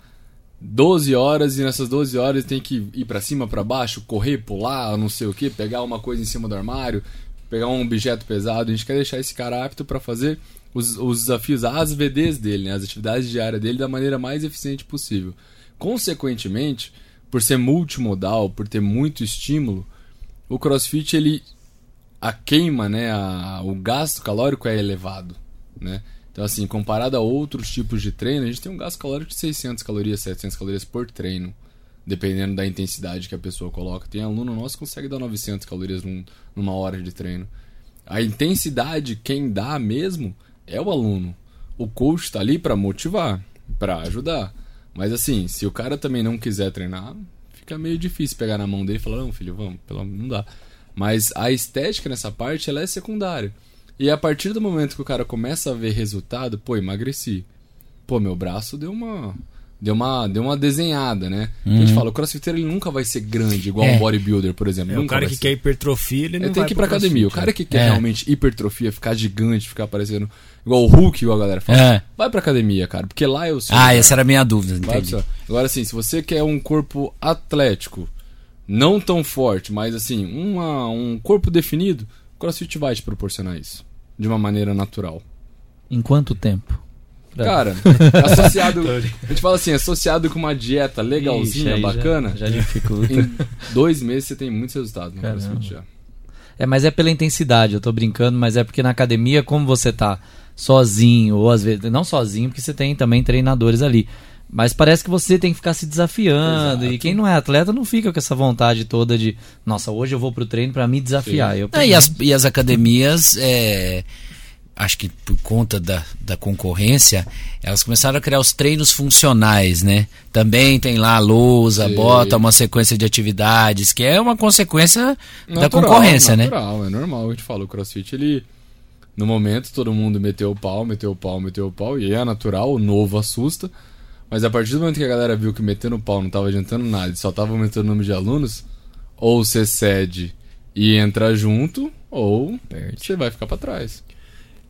12 horas e nessas 12 horas tem que ir pra cima, pra baixo, correr, pular, não sei o que, pegar uma coisa em cima do armário, pegar um objeto pesado. A gente quer deixar esse cara apto pra fazer os, os desafios, as VDs dele, né, as atividades diárias dele da maneira mais eficiente possível. Consequentemente, por ser multimodal, por ter muito estímulo, o CrossFit ele a queima, né, a, o gasto calórico é elevado, né? Então assim, comparado a outros tipos de treino, a gente tem um gasto calórico de 600 calorias, 700 calorias por treino, dependendo da intensidade que a pessoa coloca. Tem aluno nosso que consegue dar 900 calorias num- numa hora de treino. A intensidade quem dá mesmo é o aluno. O coach está ali para motivar, para ajudar. Mas assim, se o cara também não quiser treinar, fica meio difícil pegar na mão dele e falar: "Não, filho, vamos", pelo não dá. Mas a estética nessa parte ela é secundária. E a partir do momento que o cara começa a ver resultado, pô, emagreci. Pô, meu braço deu uma deu uma deu uma desenhada, né? A gente fala, o crossfiteiro ele nunca vai ser grande igual É. um bodybuilder, por exemplo. É, o cara que ser. quer hipertrofia, ele não Ele tem vai que ir pra academia. O cara que quer É. realmente hipertrofia, ficar gigante, ficar parecendo igual o Hulk, igual a galera fala, É. vai pra academia, cara, porque lá é o seu Ah, lugar. essa era a minha dúvida, entendi. seu- Agora assim, se você quer um corpo atlético, não tão forte, mas assim, uma, um corpo definido, o CrossFit vai te proporcionar isso. De uma maneira natural. Em quanto tempo? Pra- Cara, associado. a gente fala assim, associado com uma dieta legalzinha, Ixi, aí já- bacana, Já, dificulta. em dois meses você tem muitos resultados no. CrossFit já. É, mas é pela intensidade, eu tô brincando, mas é porque na academia, como você tá sozinho, ou às vezes, não sozinho, porque você tem também treinadores ali. Mas parece que você tem que ficar se desafiando. Exato. E quem não é atleta não fica com essa vontade toda de, nossa, hoje eu vou pro treino pra me desafiar. Eu, Ah, e, as, e as academias, é, acho que por conta da, da concorrência, elas começaram a criar os treinos funcionais, né? Também tem lá a lousa, Sim. bota uma sequência de atividades, que é uma consequência da Natural, concorrência, né? natural, é normal. A gente fala, o CrossFit, ele. No momento, todo mundo meteu o pau, meteu o pau, meteu o pau, e é natural, o novo assusta. Mas a partir do momento que a galera viu que metendo o pau não tava adiantando nada e só tava aumentando o número de alunos, ou você cede e entra junto, ou você vai ficar pra trás.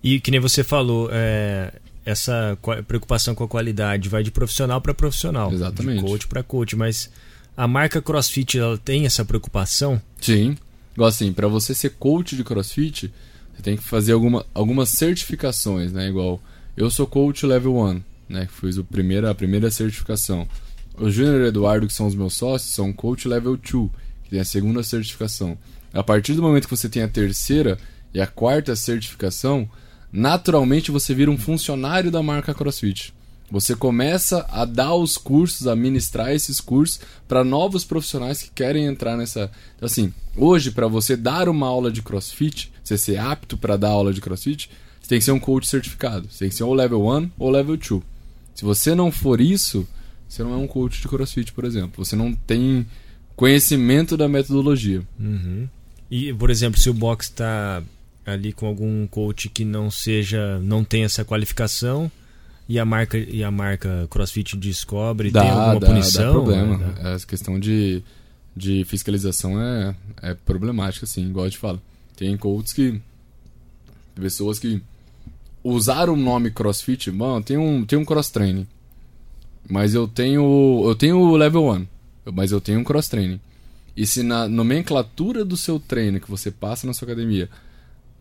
E que nem você falou, é, essa preocupação com a qualidade vai de profissional para profissional. Exatamente. De coach para coach. Mas a marca CrossFit ela tem essa preocupação? Sim. Igual assim, pra você ser coach de CrossFit, você tem que fazer alguma, algumas certificações, né? Igual, eu sou coach level 1, né? Fiz o primeiro, a primeira certificação. O Júnior e o Eduardo, que são os meus sócios, são coach level 2, que tem a segunda certificação. A partir do momento que você tem a terceira e a quarta certificação, naturalmente você vira um funcionário da marca CrossFit. Você começa a dar os cursos, a ministrar esses cursos para novos profissionais que querem entrar nessa. Assim, hoje, para você dar uma aula de crossfit, você ser apto para dar aula de crossfit, você tem que ser um coach certificado. Você tem que ser ou level 1 ou level 2. Se você não for isso, você não é um coach de crossfit, por exemplo. Você não tem conhecimento da metodologia. Uhum. E, por exemplo, se o box está ali com algum coach que não seja, não tem essa qualificação e a marca e a marca CrossFit descobre dá, tem alguma dá, punição? Dá problema. Dá. Essa questão de, de fiscalização é, é problemática, assim, igual eu te falo. Tem coaches que pessoas que usaram o nome CrossFit, mano, tem um tem um cross training. Mas eu tenho eu tenho o level 1, mas eu tenho um cross training. E se na nomenclatura do seu treino que você passa na sua academia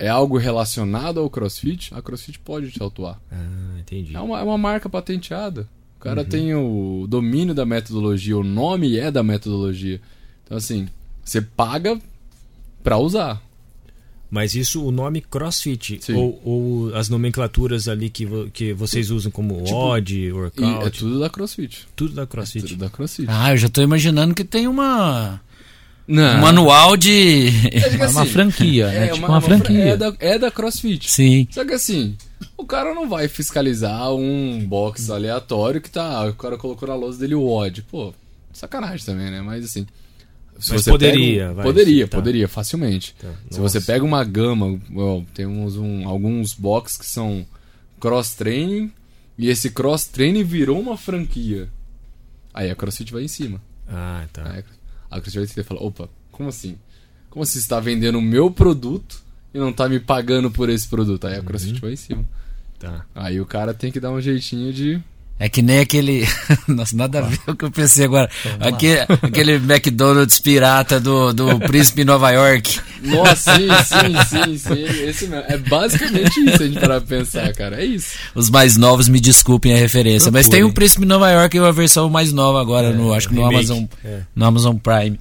é algo relacionado ao CrossFit, a CrossFit pode te autuar. Ah, entendi. É uma, é uma marca patenteada. O cara uhum. tem o domínio da metodologia, o nome é da metodologia. Então, assim, você paga pra usar. Mas isso, o nome CrossFit, ou, ou, as nomenclaturas ali que, que vocês usam como tipo, odd, workout. É tudo da CrossFit. Tudo da CrossFit. É tudo da CrossFit. Ah, eu já tô imaginando que tem uma não. Um manual de. É assim, uma franquia, é, né? Tipo uma, uma franquia. É da, é da CrossFit. Sim. Só que assim, o cara não vai fiscalizar um box aleatório que tá. O cara colocou na lousa dele o odd. Pô, sacanagem também, né? Mas assim. Se Mas você poderia, pega, vai, poderia, tá. poderia, facilmente. Tá. Se você pega uma gama, well, temos um, alguns box que são cross-training e esse cross-training virou uma franquia. Aí a CrossFit vai em cima. Ah, tá. Aí, a CrossFit vai falar, opa, como assim? Como você está vendendo o meu produto e não está me pagando por esse produto? Aí a CrossFit uhum. vai em cima. Tá. Aí o cara tem que dar um jeitinho de é que nem aquele. Nossa, nada a ver com o que eu pensei agora. Aquele, aquele McDonald's pirata do, do Príncipe Nova York. Nossa, sim, sim, sim, sim. Esse mesmo. É basicamente isso a gente parar pra pensar, cara. É isso. Os mais novos me desculpem a referência. Procure. Mas tem o Príncipe Nova York e uma versão mais nova agora, é, no, acho que no Amazon, é. no Amazon Prime.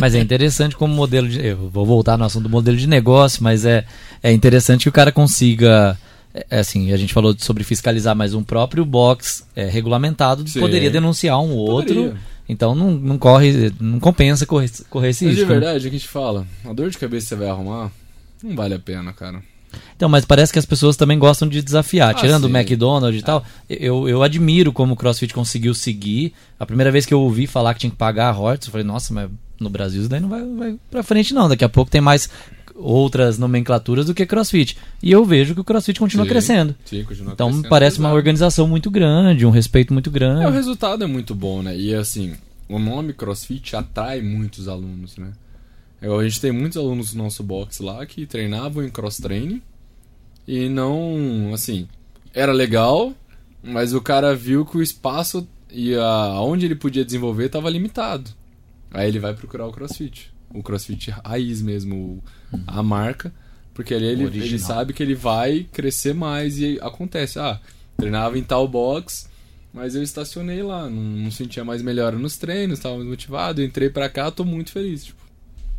Mas é interessante como modelo de. Eu vou voltar no assunto do modelo de negócio, mas é, é interessante que o cara consiga é, é, assim, a gente falou sobre fiscalizar, mas um próprio box é, regulamentado Sim. poderia denunciar um outro. Poderia. Então não, não corre, não compensa correr, correr esse mas risco. de né? verdade, o que a gente fala, a dor de cabeça que você vai arrumar, não vale a pena, cara. Então, mas parece que as pessoas também gostam de desafiar. Ah, Tirando sim. o McDonald's e ah. tal, eu, eu admiro como o CrossFit conseguiu seguir. A primeira vez que eu ouvi falar que tinha que pagar a royalties, eu falei, nossa, mas no Brasil isso daí não vai, vai pra frente não. Daqui a pouco tem mais outras nomenclaturas do que CrossFit. E eu vejo que o CrossFit continua sim, crescendo. Sim, continua então crescendo, parece uma organização muito grande, um respeito muito grande. É, o resultado é muito bom, né? E assim, o nome CrossFit atrai muitos alunos, né? A gente tem muitos alunos no nosso box lá que treinavam em cross training e não, assim, era legal, mas o cara viu que o espaço e a, onde ele podia desenvolver estava limitado. Aí ele vai procurar o CrossFit o CrossFit raiz mesmo, a marca, porque ali ele, ele sabe que ele vai crescer mais e acontece, ah, treinava em tal box, mas eu estacionei lá, não, não sentia mais melhora nos treinos, estava mais motivado, entrei para cá, tô muito feliz, tipo,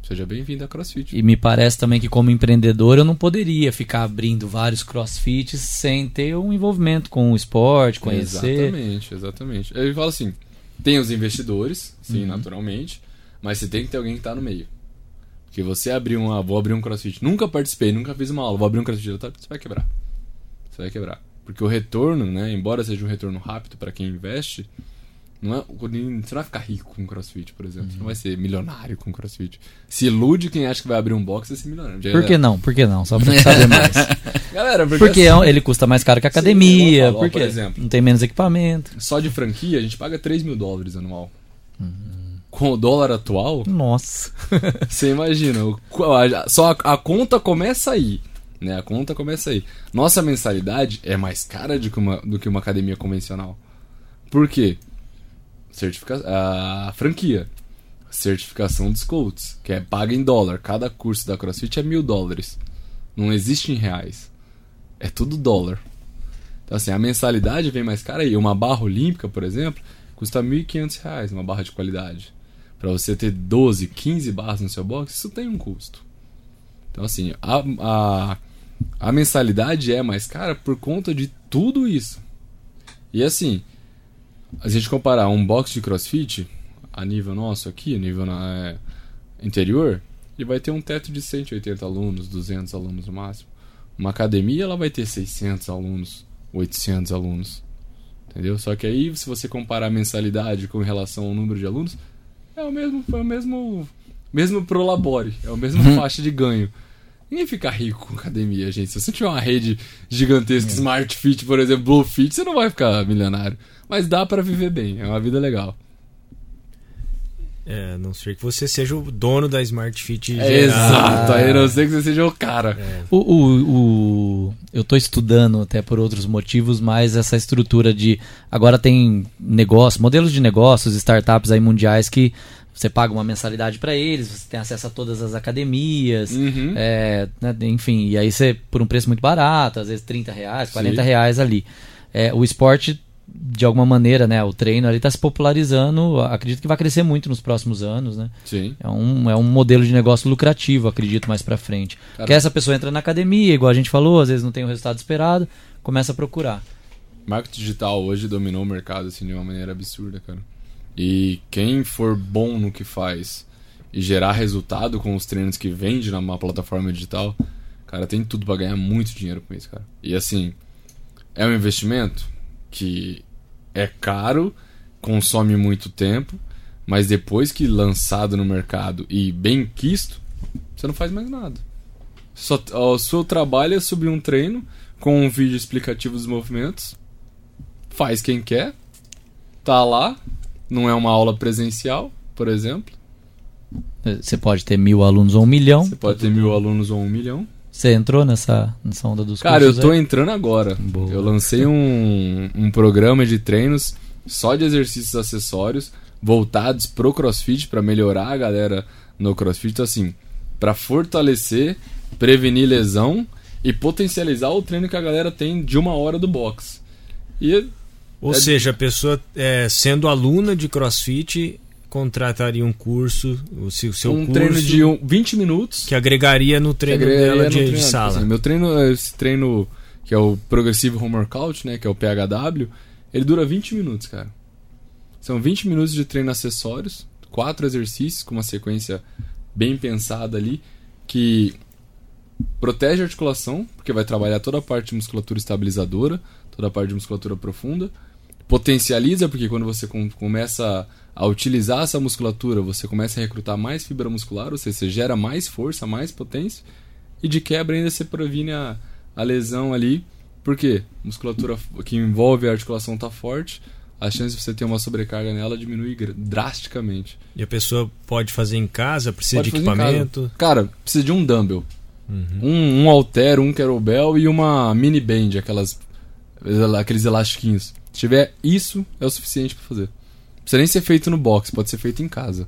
Seja bem-vindo a CrossFit. E me parece também que como empreendedor eu não poderia ficar abrindo vários CrossFits sem ter um envolvimento com o esporte, conhecer. Exatamente, exatamente. Eu falo assim, tem os investidores, sim, uhum. naturalmente, mas você tem que ter alguém que tá no meio. Porque você abrir uma. Ah, vou abrir um crossfit. Nunca participei, nunca fiz uma aula. Vou abrir um crossfit. Você vai quebrar. Você vai quebrar. Porque o retorno, né? Embora seja um retorno rápido para quem investe, não é, você não vai ficar rico com crossfit, por exemplo. Uhum. Você não vai ser milionário com crossfit. Se ilude quem acha que vai abrir um box e ser milionário. por que não? Por que não? Só pra saber mais. Galera, porque, porque assim, ele custa mais caro que a academia. Sim, porque por exemplo, não tem menos equipamento. Só de franquia a gente paga 3 mil dólares anual. Uhum com o dólar atual. Nossa. Você imagina, só a, a, conta começa aí. Né? A conta começa aí. Nossa mensalidade é mais cara do que uma, do que uma academia convencional. Por quê? Certifica a franquia. Certificação dos coaches, que é paga em dólar. Cada curso da CrossFit é mil dólares. Não existe em reais. É tudo dólar. Então, assim, a mensalidade vem mais cara aí. Uma barra olímpica, por exemplo, custa R$ 1.500 uma barra de qualidade para você ter 12, 15 barras no seu box, isso tem um custo. Então, assim, a, a, a mensalidade é mais cara por conta de tudo isso. E assim, a gente comparar um box de crossfit, a nível nosso aqui, nível na, é, interior, ele vai ter um teto de 180 alunos, 200 alunos no máximo. Uma academia, ela vai ter 600 alunos, 800 alunos. Entendeu? Só que aí, se você comparar a mensalidade com relação ao número de alunos, é o mesmo, é o mesmo, mesmo pro labore, é o mesmo uhum. faixa de ganho. Ninguém fica rico com academia, gente. Se você tiver uma rede gigantesca, é. Smart Fit, por exemplo, Blue Fit, você não vai ficar milionário. Mas dá para viver bem, é uma vida legal. É, não sei que você seja o dono da Smart Fit. É, exato, aí não sei que você seja o cara. É. O, o, o, eu tô estudando até por outros motivos, mas essa estrutura de. Agora tem negócio, modelos de negócios, startups aí mundiais que você paga uma mensalidade para eles, você tem acesso a todas as academias, uhum. é, né, enfim, e aí você, por um preço muito barato, às vezes 30 reais, 40 Sim. reais ali. É, o esporte de alguma maneira, né, o treino ali está se popularizando, acredito que vai crescer muito nos próximos anos, né? Sim. É um, é um modelo de negócio lucrativo, acredito, mais para frente. Cara... Que essa pessoa entra na academia, igual a gente falou, às vezes não tem o resultado esperado, começa a procurar. Marketing digital hoje dominou o mercado assim de uma maneira absurda, cara. E quem for bom no que faz e gerar resultado com os treinos que vende numa plataforma digital, cara, tem tudo para ganhar muito dinheiro com isso, cara. E assim, é um investimento que é caro, consome muito tempo, mas depois que lançado no mercado e bem quisto, você não faz mais nada. Só, o seu trabalho é subir um treino com um vídeo explicativo dos movimentos, faz quem quer, tá lá, não é uma aula presencial, por exemplo. Você pode ter mil alunos ou um milhão. Você pode ter mil alunos ou um milhão. Você entrou nessa, nessa onda dos Cara, eu tô aí? entrando agora. Boa. Eu lancei um, um programa de treinos só de exercícios acessórios voltados pro CrossFit para melhorar a galera no CrossFit, então, assim, para fortalecer, prevenir lesão e potencializar o treino que a galera tem de uma hora do box. E ou é... seja, a pessoa é, sendo aluna de CrossFit, contrataria um curso, o seu, seu um curso, treino de um, 20 minutos que agregaria no treino agregaria dela de, treino, de sala. Assim, meu treino, esse treino que é o Progressive Home Workout, né, que é o PHW, ele dura 20 minutos, cara. São 20 minutos de treino acessórios, quatro exercícios com uma sequência bem pensada ali que protege a articulação, porque vai trabalhar toda a parte de musculatura estabilizadora, toda a parte de musculatura profunda potencializa, porque quando você com, começa a utilizar essa musculatura, você começa a recrutar mais fibra muscular, ou seja, você gera mais força, mais potência, e de quebra ainda você previne a, a lesão ali, porque musculatura que envolve a articulação está forte, a chance de você ter uma sobrecarga nela diminui drasticamente. E a pessoa pode fazer em casa, precisa pode de equipamento? Cara, precisa de um dumbbell. Uhum. Um, um halter, um kettlebell e uma mini band, aquelas aqueles elastiquinhos. Se tiver isso, é o suficiente para fazer. Não precisa nem ser feito no box, pode ser feito em casa.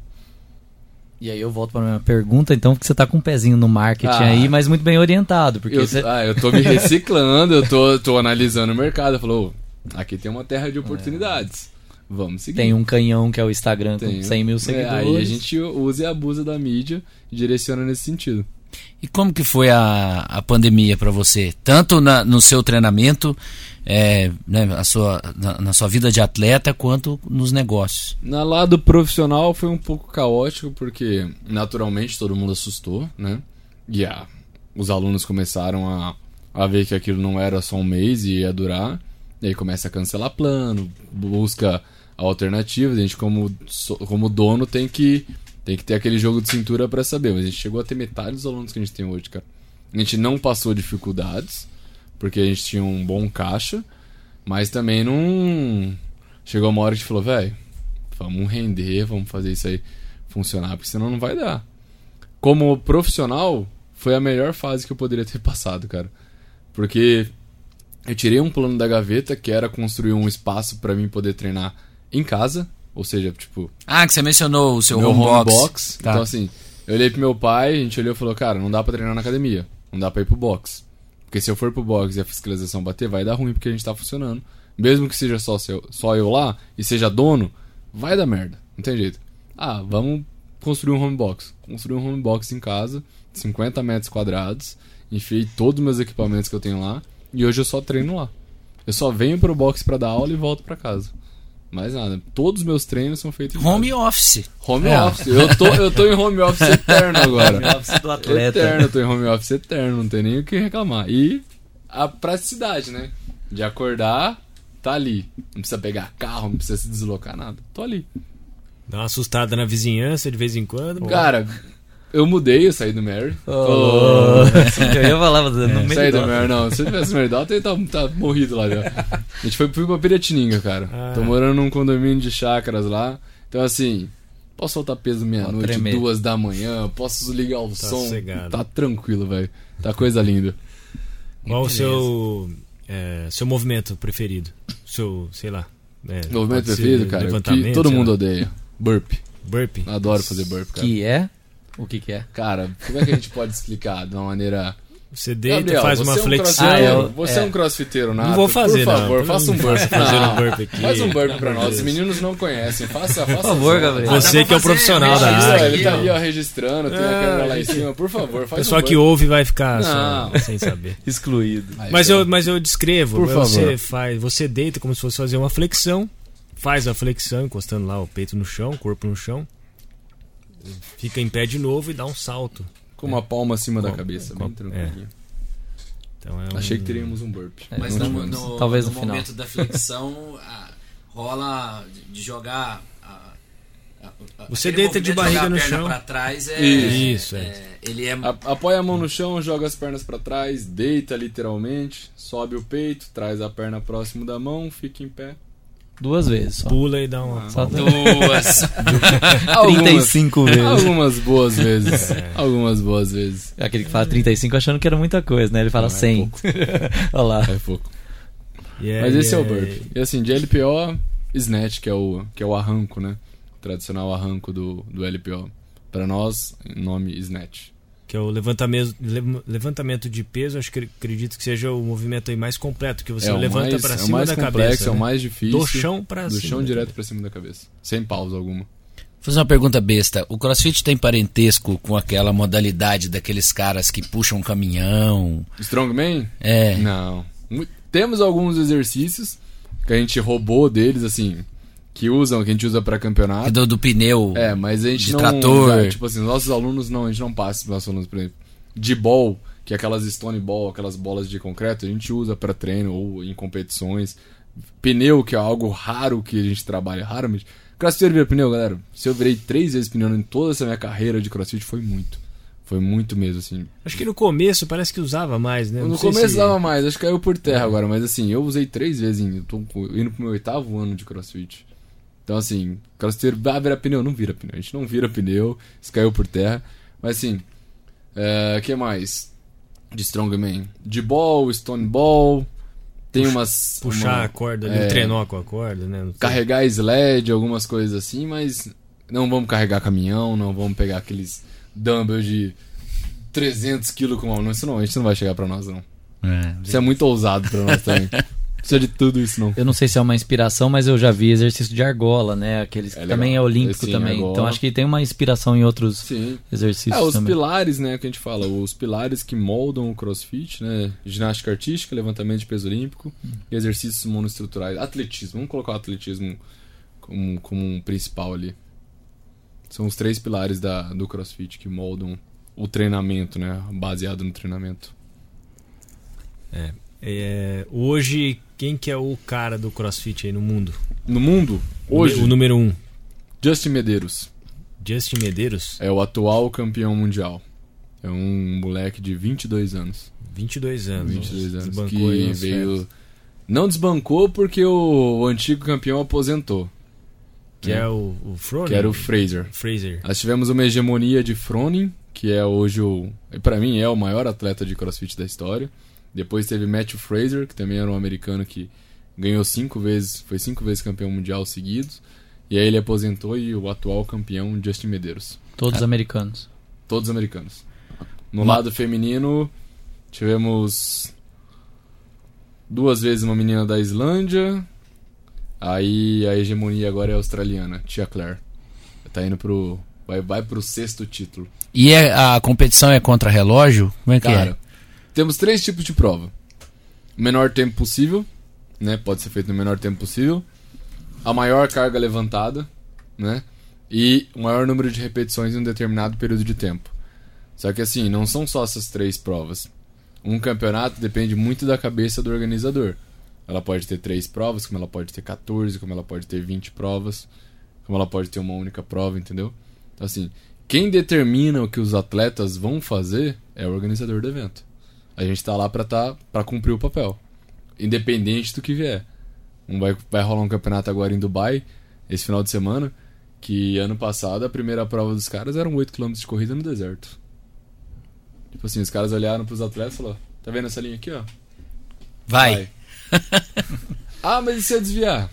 E aí eu volto para minha pergunta, então, porque você tá com um pezinho no marketing ah, aí, mas muito bem orientado. Porque eu, você... ah, eu tô me reciclando, eu tô, tô analisando o mercado. Falou, aqui tem uma terra de oportunidades. É. Vamos seguir. Tem um canhão que é o Instagram tem, com 100 mil seguidores. É, aí a gente usa e abusa da mídia e direciona nesse sentido. E como que foi a, a pandemia para você? Tanto na, no seu treinamento, é, né, a sua, na, na, sua vida de atleta, quanto nos negócios? Na lado profissional foi um pouco caótico, porque naturalmente todo mundo assustou, né? E ah, os alunos começaram a, a ver que aquilo não era só um mês e ia durar. E aí começa a cancelar plano, busca alternativas. A gente, como, como dono, tem que tem que ter aquele jogo de cintura para saber. Mas a gente chegou a ter metade dos alunos que a gente tem hoje, cara. A gente não passou dificuldades, porque a gente tinha um bom caixa, mas também não. Chegou uma hora que a gente falou, velho, vamos render, vamos fazer isso aí funcionar, porque senão não vai dar. Como profissional, foi a melhor fase que eu poderia ter passado, cara. Porque eu tirei um plano da gaveta que era construir um espaço para mim poder treinar em casa, ou seja, tipo. Ah, que você mencionou o seu home, home box. box. Tá. Então, assim, eu olhei pro meu pai, a gente olhou e falou: Cara, não dá pra treinar na academia. Não dá pra ir pro box. Porque se eu for pro box e a fiscalização bater, vai dar ruim porque a gente tá funcionando. Mesmo que seja só, seu, só eu lá e seja dono, vai dar merda. Não tem jeito. Ah, vamos construir um home box. Construir um home box em casa, 50 metros quadrados. Enfiei todos os meus equipamentos que eu tenho lá. E hoje eu só treino lá. Eu só venho pro box para dar aula e volto para casa. Mais nada. Todos os meus treinos são feitos em Home casa. office. Home é. office. Eu tô, eu tô em home office eterno agora. home office do atleta. Eterno, tô em home office eterno, não tem nem o que reclamar. E a praticidade, né? De acordar, tá ali. Não precisa pegar carro, não precisa se deslocar, nada. Tô ali. Dá uma assustada na vizinhança de vez em quando. Cara, eu mudei, eu saí do Mary. Oh, eu ia falar, no é, Saí do Mary, não. Se eu tivesse no Mary ele tá, tá morrido lá já. A gente foi, pra Piratininga, cara. Ah. Tô morando num condomínio de chácaras lá. Então, assim, posso soltar peso meia-noite, duas da manhã, posso ligar o tá som. Cegado. Tá tranquilo, velho. Tá coisa linda. Qual o seu, é, seu movimento preferido? Seu, sei lá. É, movimento preferido, cara? Que todo mundo odeia. Burp. Burp. Adoro fazer burp, cara. Que é? O que, que é? Cara, como é que a gente pode explicar de uma maneira. Você deita, Gabriel, faz uma é um flexão. Ah, eu, você é. é. um crossfiteiro, nada. Não vou fazer, Por favor, não. faça um burp. Fazer um burp aqui. Faz um burp pra nós. Os meninos não conhecem. Faça, faça. Por favor, Gabriel. Você que é o profissional da área. Ele tá aí, ó, registrando. Tem a câmera lá em cima. Por favor, faz Pessoal um que ouve vai ficar só, sem saber. Excluído. Mas eu, mas eu descrevo. Por você favor. faz, você deita como se fosse fazer uma flexão. Faz a flexão, encostando lá o peito no chão, o corpo no chão fica em pé de novo e dá um salto. Com uma palma acima com, da cabeça, com, bem tranquilo. É. Então é um... Achei que teríamos um burp. É, mas no, no, Talvez no, no momento final. da flexão a, rola de jogar você deita de barriga no chão. Pra trás é, Isso, é. é ele é... apoia a mão no chão, joga as pernas para trás, deita literalmente, sobe o peito, traz a perna próximo da mão, fica em pé. Duas vezes. Só. Pula e dá uma. Só duas. 35 algumas, vezes. Algumas boas vezes. É. Algumas boas vezes. É aquele que fala 35 achando que era muita coisa, né? Ele fala Não, 100. É Olha lá. É pouco. Yeah, Mas esse yeah. é o burp. E assim, de LPO, snatch, que é o, que é o arranco, né? O tradicional arranco do, do LPO. Para nós, nome snatch que é o levantamento, levantamento de peso, acho que acredito que seja o movimento aí mais completo, que você é levanta para cima é da complexo, cabeça. É o mais difícil. Do chão para cima. Do chão direto para cima da cabeça. Sem pausa alguma. Vou fazer uma pergunta besta. O crossfit tem parentesco com aquela modalidade daqueles caras que puxam um caminhão? Strongman? É. Não. Temos alguns exercícios que a gente roubou deles, assim, que usam, que a gente usa para campeonato. Do, do, pneu. É, mas a gente de não. trator. tipo assim, nossos alunos não, a gente não passa para nossos alunos, por exemplo. De ball, que é aquelas stone ball, aquelas bolas de concreto, a gente usa para treino ou em competições. Pneu, que é algo raro que a gente trabalha raramente. Crossfit vira pneu, galera. Se eu virei três vezes pneu em toda essa minha carreira de crossfit, foi muito. Foi muito mesmo, assim. Acho que no começo parece que usava mais, né? Não no começo se... usava mais, acho que caiu por terra é. agora, mas assim, eu usei três vezes, em, eu tô indo pro meu oitavo ano de crossfit. Então, assim, crossfiteiro vai virar pneu, não vira pneu. A gente não vira pneu, isso caiu por terra. Mas, assim, o é, que mais? De Strongman. De ball, stone ball. Tem umas. Puxar uma, a corda ali, é, trenó com a corda, né? Carregar sled, algumas coisas assim, mas não vamos carregar caminhão, não vamos pegar aqueles dumbbells de 300 kg com a mão. Isso não, a gente não vai chegar pra nós, não. É, Isso é muito ousado pra nós também. precisa de tudo isso, não. Eu não sei se é uma inspiração, mas eu já vi exercício de argola, né? Aqueles é também é olímpico Sim, também. Argola. Então acho que tem uma inspiração em outros Sim. exercícios. É, os também. pilares, né, que a gente fala, os pilares que moldam o crossfit, né? Ginástica artística, levantamento de peso olímpico hum. e exercícios monoestruturais. Atletismo, vamos colocar o atletismo como, como um principal ali. São os três pilares da, do crossfit que moldam o treinamento, né? Baseado no treinamento. É, é, hoje, quem que é o cara do crossfit aí no mundo? No mundo? Hoje? O número um. Justin Medeiros. Justin Medeiros? É o atual campeão mundial. É um moleque de 22 anos. 22 anos. 22 anos. Desbancou que veio. Certo. Não desbancou porque o, o, antigo campeão aposentou. Que né? é o, o Froning? Que era o Fraser. Fraser. Nós tivemos uma hegemonia de Froning, que é hoje o. para mim é o maior atleta de crossfit da história. Depois teve Matthew Fraser, que também era um americano que ganhou cinco vezes, foi cinco vezes campeão mundial seguidos. E aí ele aposentou e o atual campeão, Justin Medeiros. Todos é. americanos. Todos americanos. No lado feminino, tivemos duas vezes uma menina da Islândia. Aí a hegemonia agora é australiana, Tia Claire. Tá indo pro. Vai, vai pro sexto título. E é, a competição é contra relógio? Como é que Cara, é? Temos três tipos de prova: menor tempo possível, né? Pode ser feito no menor tempo possível. A maior carga levantada, né? E o maior número de repetições em um determinado período de tempo. Só que assim, não são só essas três provas. Um campeonato depende muito da cabeça do organizador. Ela pode ter três provas, como ela pode ter 14, como ela pode ter 20 provas, como ela pode ter uma única prova, entendeu? Então, assim, quem determina o que os atletas vão fazer é o organizador do evento. A gente tá lá pra, tá, pra cumprir o papel. Independente do que vier. Um vai, vai rolar um campeonato agora em Dubai, esse final de semana, que ano passado a primeira prova dos caras eram 8km de corrida no deserto. Tipo assim, os caras olharam pros atletas e falaram: Tá vendo essa linha aqui, ó? Vai. Vai. ah, mas e se eu desviar?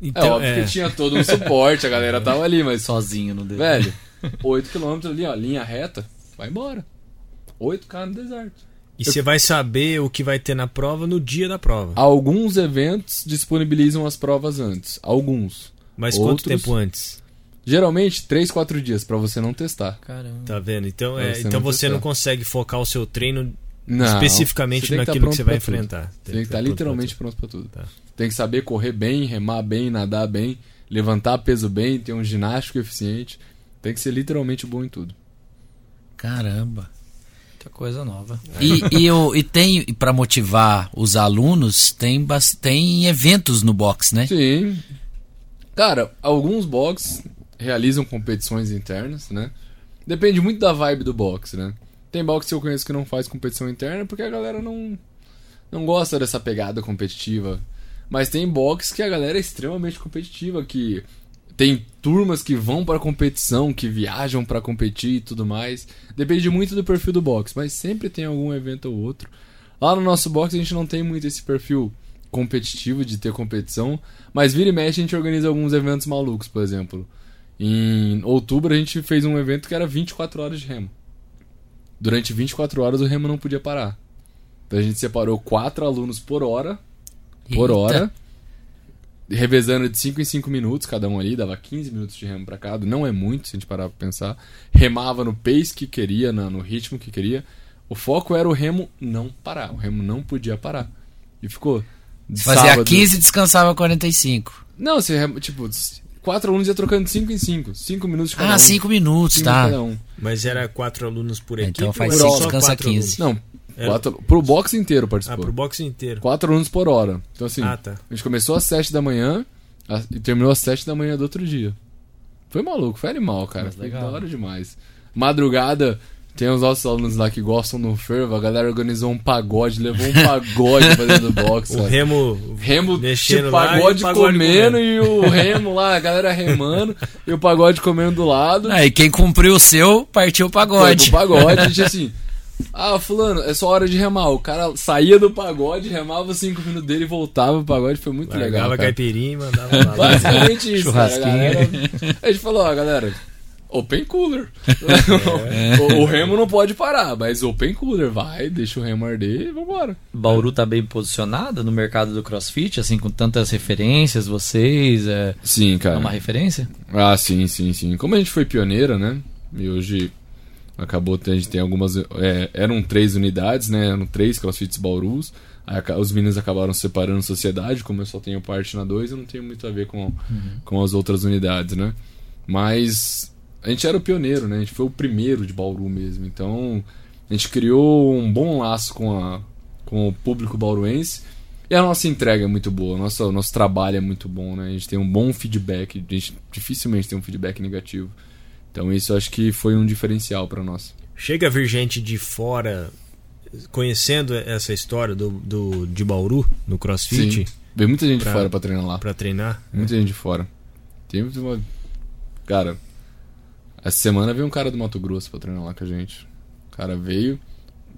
Então, é óbvio é... que tinha todo um suporte, a galera tava ali, mas. Sozinho no deserto. Velho, 8km ali, ó, linha reta, vai embora. 8k no deserto. E você eu... vai saber o que vai ter na prova no dia da prova. Alguns eventos disponibilizam as provas antes. Alguns. Mas Outros... quanto tempo antes? Geralmente, 3, 4 dias para você não testar. Caramba. Tá vendo? Então, é, você então não você testar. não consegue focar o seu treino não, especificamente naquilo que, que você vai enfrentar. Tem, tem que estar tá literalmente pronto para tudo. Tá. Tem que saber correr bem, remar bem, nadar bem, levantar peso bem, ter um ginástico eficiente. Tem que ser literalmente bom em tudo. Caramba. Muita coisa nova. E, e, eu, e tem, para motivar os alunos, tem, tem eventos no box, né? Sim. Cara, alguns box realizam competições internas, né? Depende muito da vibe do box, né? Tem box que eu conheço que não faz competição interna porque a galera não, não gosta dessa pegada competitiva. Mas tem box que a galera é extremamente competitiva, que tem turmas que vão para competição, que viajam para competir e tudo mais. Depende muito do perfil do box, mas sempre tem algum evento ou outro. Lá no nosso box a gente não tem muito esse perfil competitivo de ter competição, mas vira e mexe a gente organiza alguns eventos malucos, por exemplo. Em outubro a gente fez um evento que era 24 horas de remo durante 24 horas o remo não podia parar. Então a gente separou quatro alunos por hora. Por Eita. hora. Revezando de 5 em 5 minutos, cada um ali, dava 15 minutos de remo para cada. Não é muito, se a gente parar pra pensar. Remava no pace que queria, no ritmo que queria. O foco era o remo não parar. O remo não podia parar. E ficou. Fazia sábado... 15 e descansava 45. Não, você, tipo, quatro alunos ia trocando de 5 em 5. 5 minutos de cada ah, um. Ah, 5 minutos, cinco tá. Cada um. Mas era quatro alunos por equipe? Então faz 5, descansa 15. Não, quatro, pro box inteiro participou. Ah, pro box inteiro. Quatro alunos por hora. Então assim, ah, tá. a gente começou às 7 da manhã e terminou às 7 da manhã do outro dia. Foi maluco, foi animal, cara. Foi da hora demais. Madrugada, tem os nossos alunos lá que gostam do fervo, a galera organizou um pagode, levou um pagode pra dentro do box. O remo, remo mexendo tipo, pagode, lá, pagode comendo, comendo, e o remo lá, a galera remando e o pagode comendo do lado. Aí ah, quem cumpriu o seu, partiu o pagode. Foi pro pagode, a gente assim. Ah, fulano, é só hora de remar. O cara saía do pagode, remava os 5 minutos dele e voltava pro pagode, foi muito Largava legal. Cara. caipirinha, mandava lá. Basicamente isso. Churrasquinho. Cara, a, galera, a gente falou, ó, galera, Open cooler. É. o, o, remo não pode parar, mas open cooler, vai, deixa o remo arder e vambora. Bauru tá bem posicionado no mercado do crossfit, assim, com tantas referências, vocês. É, sim, cara. É uma referência? Ah, sim, sim, sim. Como a gente foi pioneira, né? E hoje acabou, a gente tem algumas. É, eram três unidades, né? Eram três crossfits Baurus. Aí, os meninos acabaram separando sociedade, como eu só tenho parte na 2, eu não tenho muito a ver com, uhum. com as outras unidades, né? Mas a gente era o pioneiro, né? A gente foi o primeiro de Bauru mesmo. Então, a gente criou um bom laço com, a, com o público bauruense. E a nossa entrega é muito boa, o nosso, nosso trabalho é muito bom, né? A gente tem um bom feedback, a gente dificilmente tem um feedback negativo. Então isso acho que foi um diferencial para nós. Chega a vir gente de fora conhecendo essa história do, do de Bauru no CrossFit? Sim. Vem muita gente pra, de fora para treinar lá. Para treinar? Muita é. gente de fora. Tem uma cara, essa semana veio um cara do Mato Grosso pra treinar lá com a gente. O cara veio,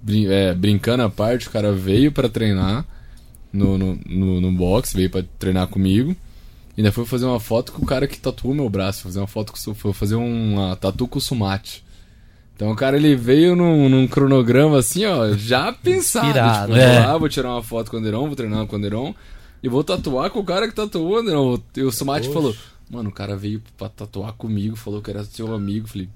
brin é, brincando à parte, o cara veio para treinar no, no, no, no box, veio para treinar comigo. E ainda foi fazer uma foto com o cara que tatuou meu braço, fazer uma foto com, foi fazer uma tatu com o Sumate. Então o cara ele veio num, num cronograma assim, ó, já pensado. Inspirado, tipo, é. ah, vou tirar uma foto com o Anderon, vou treinar com o Anderon e vou tatuar com o cara que tatuou o Anderon. E o Sumate falou: Mano, o cara veio pra tatuar comigo, falou que era seu amigo. Falei,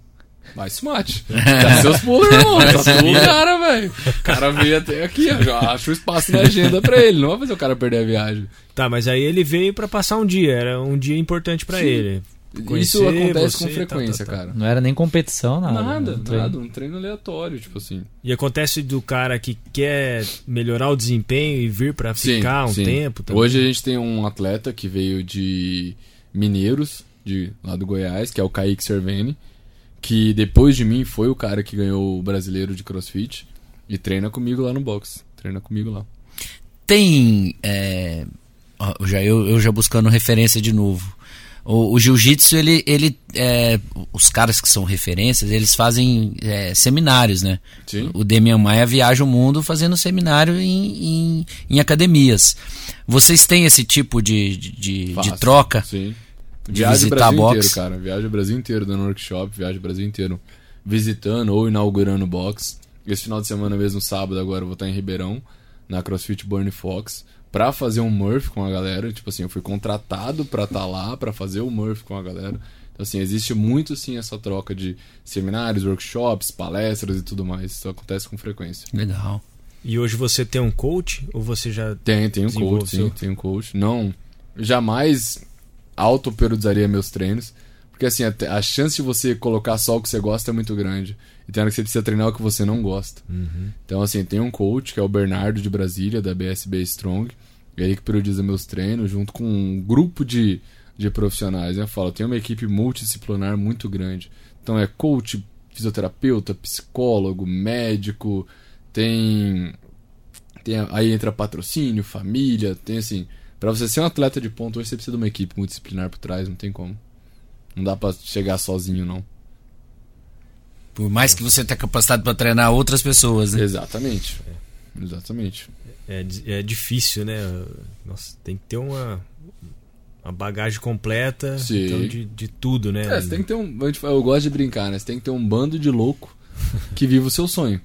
Vai se mate. Dá seus pulos, irmão. Tá tudo cara, velho. O cara veio até aqui, ó. Já acha o espaço na agenda pra ele. Não vai fazer o cara perder a viagem. Tá, mas aí ele veio para passar um dia. Era um dia importante para ele. Conhecer Isso acontece com frequência, tá, tá, tá. cara. Não era nem competição, nada. Nada, um nada. Um treino aleatório, tipo assim. E acontece do cara que quer melhorar o desempenho e vir para ficar um sim. tempo também. Hoje a gente tem um atleta que veio de Mineiros, de lá do Goiás, que é o Kaique Serveni, que depois de mim foi o cara que ganhou o brasileiro de crossfit e treina comigo lá no box. Treina comigo lá. Tem. É... Já, eu, eu já buscando referência de novo o, o jiu-jitsu, ele, ele é, os caras que são referências, eles fazem é, seminários, né? Sim. O Demian Maia viaja o mundo fazendo seminário em, em, em academias. Vocês têm esse tipo de, de, de troca? Sim. De viaja visitar o Brasil box? inteiro, cara. Viaja o Brasil inteiro dando workshop, viaja o Brasil inteiro visitando ou inaugurando box. Esse final de semana mesmo, sábado, agora eu vou estar em Ribeirão, na CrossFit Burn Fox pra fazer um Murph com a galera. Tipo assim, eu fui contratado pra estar tá lá, pra fazer o Murph com a galera. Então, assim, existe muito, sim, essa troca de seminários, workshops, palestras e tudo mais. Isso acontece com frequência. Legal. E hoje você tem um coach ou você já tem tem um coach sim tem um coach não jamais auto periodizaria meus treinos porque assim a, a, chance de você colocar só o que você gosta é muito grande e tem hora que você precisa treinar o que você não gosta uhum. então assim tem um coach que é o Bernardo de Brasília da BSB Strong ele que periodiza meus treinos junto com um grupo de, de profissionais. Eu falo, tem uma equipe multidisciplinar muito grande. Então é coach, fisioterapeuta, psicólogo, médico, tem, tem aí entra patrocínio, família, tem assim, para você ser um atleta de ponto, hoje você precisa de uma equipe multidisciplinar por trás, não tem como. Não dá para chegar sozinho não. Por mais que você tenha capacidade para treinar outras pessoas, né? Exatamente. Exatamente é, é difícil, né? Nossa, tem que ter uma, uma bagagem completa então, de, de tudo, né? É, você tem que ter um. Eu gosto de brincar, né? Você tem que ter um bando de louco que vive o seu sonho.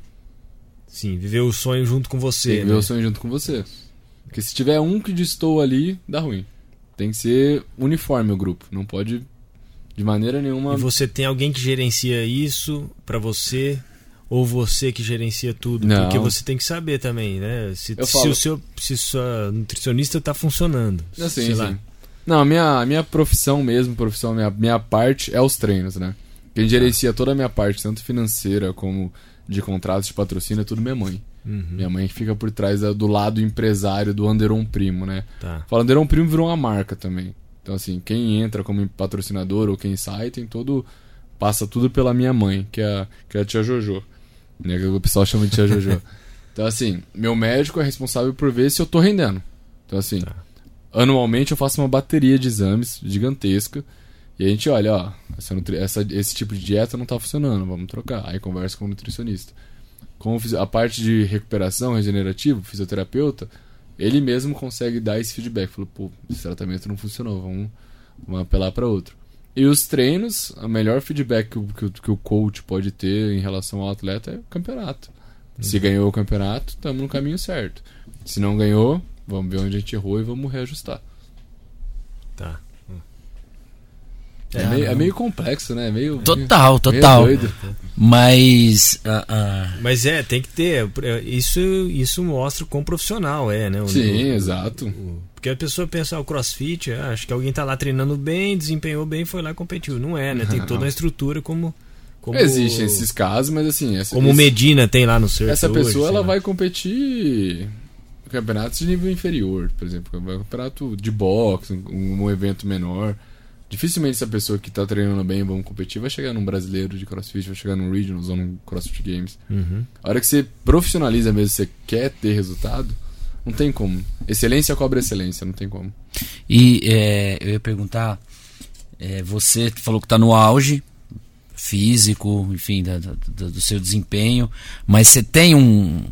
Sim, viver o sonho junto com você. Tem viver né? o sonho junto com você. Porque se tiver um que distou ali, dá ruim. Tem que ser uniforme o grupo. Não pode de maneira nenhuma. E você tem alguém que gerencia isso para você ou você que gerencia tudo? Não. Porque você tem que saber também, né? Se, se falo... o seu se sua nutricionista está funcionando. Assim, sei sim. Lá. Não, a minha, a minha profissão mesmo, profissão, minha, minha parte é os treinos, né? Quem gerencia toda a minha parte, tanto financeira como de contratos de patrocínio, é tudo minha mãe. Uhum. Minha mãe que fica por trás do lado empresário do Anderon Primo, né? Tá. Fala, Anderon Primo virou uma marca também. Então, assim, quem entra como patrocinador ou quem sai, tem todo. Passa tudo pela minha mãe, que é, que é a tia Jojo. Né, que o pessoal chama de tia Jojo. então, assim, meu médico é responsável por ver se eu tô rendendo. Então, assim, tá. anualmente eu faço uma bateria de exames gigantesca. E a gente olha, ó, essa, essa, esse tipo de dieta não tá funcionando, vamos trocar. Aí conversa com o nutricionista. Com a parte de recuperação regenerativa, fisioterapeuta, ele mesmo consegue dar esse feedback. Falou, pô, esse tratamento não funcionou, vamos, vamos apelar para outro. E os treinos, o melhor feedback que o, que, que o coach pode ter em relação ao atleta é o campeonato. Uhum. Se ganhou o campeonato, estamos no caminho certo. Se não ganhou, vamos ver onde a gente errou e vamos reajustar. Tá. É, é, meio, é, meio, complexo, né? É meio, total, meio, total. Meio Mas. Uh, uh... Mas é, tem que ter. Isso, isso mostra quão profissional é, né? O, Sim, o, exato. O, porque a pessoa pensa, ah, o crossfit, acho que alguém tá lá treinando bem, desempenhou bem, foi lá e competiu. Não é, né? Tem toda uma estrutura como. como Existem esses casos, mas assim. Essa, como o Medina tem lá no Surf. Essa pessoa hoje, ela vai competir campeonatos de nível inferior, por exemplo, campeonato de boxe, um, um evento menor. Dificilmente essa pessoa que tá treinando bem, vamos competir, vai chegar num brasileiro de crossfit, vai chegar num Regionals ou num CrossFit Games. Uhum. A hora que você profissionaliza mesmo, você quer ter resultado, não tem como. Excelência cobra excelência, não tem como. E é, eu ia perguntar, é, você falou que está no auge físico, enfim, da, da, do seu desempenho, mas você tem um,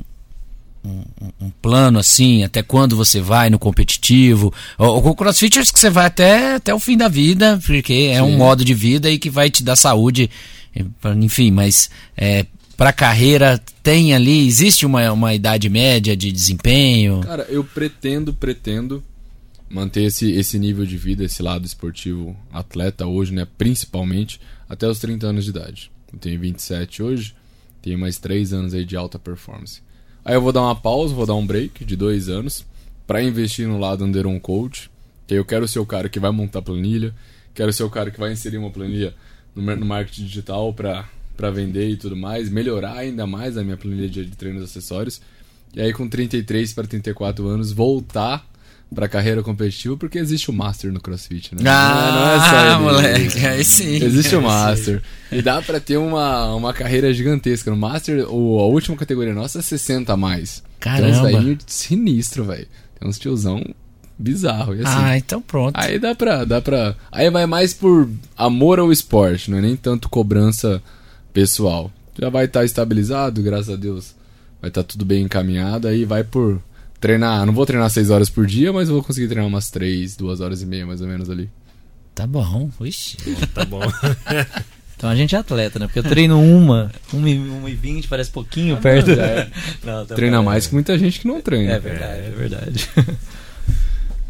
um, um, plano assim, até quando você vai no competitivo? O, o CrossFit acho que você vai até, até o fim da vida, porque é Sim. um modo de vida e que vai te dar saúde, enfim, mas é, para carreira tem ali, existe uma, uma idade média de desempenho? Cara, eu pretendo, pretendo manter esse, esse nível de vida, esse lado esportivo atleta hoje, né, principalmente até os 30 anos de idade. Eu tenho 27 hoje, tenho mais 3 anos aí de alta performance. Aí eu vou dar uma pausa, vou dar um break de 2 anos para investir no lado under um coach, que eu quero ser o cara que vai montar planilha, quero ser o cara que vai inserir uma planilha no, marketing digital para vender e tudo mais, melhorar ainda mais a minha planilha de, de treinos e acessórios. E aí com 33 para 34 anos voltar pra carreira competitiva, porque existe o Master no CrossFit, né? Ah, não é só moleque, aí sim. Existe o Master. E dá pra ter uma, uma carreira gigantesca. No Master, o, a última categoria nossa é 60 a mais. Caramba. Então, isso daí sinistro, velho. Tem uns tiozão bizarro. E assim, Ah, então pronto. Aí dá pra, dá pra. Aí vai mais por amor ao esporte, não é nem tanto cobrança pessoal. Já vai estar estabilizado, graças a Deus. Vai estar tudo bem encaminhado, aí vai por treinar. Não vou treinar 6 horas por dia, mas vou conseguir treinar umas 3, 2 horas e meia mais ou menos ali. Tá bom, Ixi. Tá bom. Então a gente é atleta, né? Porque eu treino uma, uma e, uma e vinte, parece pouquinho perto. Não, tá Treina mais que muita gente que não treina. É verdade, é verdade.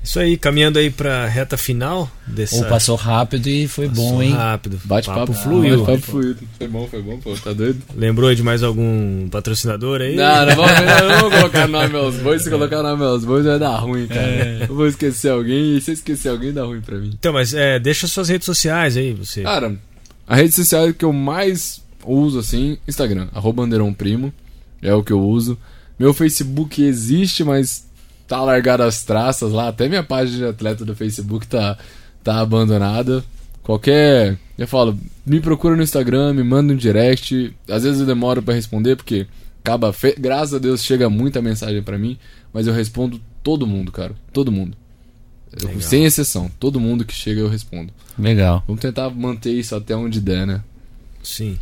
Isso aí, caminhando aí pra reta final dessa. Ou passou rápido e foi Passou bom, hein? Rápido. Bate papo, fluiu. Bate papo fluido. Foi bom, foi bom, pô. Tá doido? Lembrou de mais algum patrocinador aí? Não, não vamos, não vamos colocar nome aos bois. Se colocar nome aos bois vai dar ruim, cara. Eu vou esquecer alguém e se esquecer alguém dá ruim pra mim. Então, mas é, deixa suas redes sociais aí, você. Cara, a rede social que eu mais uso, assim, Instagram, arroba Anderon Primo, é o que eu uso. Meu Facebook existe, mas tá largado as traças lá. Até minha página de atleta do Facebook tá, tá abandonada. Qualquer. Eu falo, me procura no Instagram, me manda um direct. Às vezes eu demoro pra responder, porque acaba. Fe... Graças a Deus chega muita mensagem pra mim, mas eu respondo todo mundo, cara. Todo mundo. Eu- sem exceção. Todo mundo que chega eu respondo. Legal. Vamos tentar manter isso até onde der, né? Sim.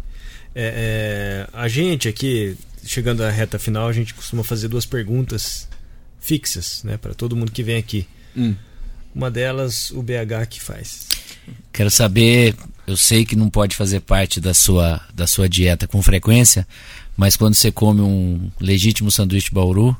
É, é, a gente aqui, chegando à reta final, a gente costuma fazer duas perguntas fixas, né, para todo mundo que vem aqui. Hum. Uma delas, o BH que faz. Quero saber, eu sei que não pode fazer parte da sua, da sua dieta com frequência, mas quando você come um legítimo sanduíche bauru,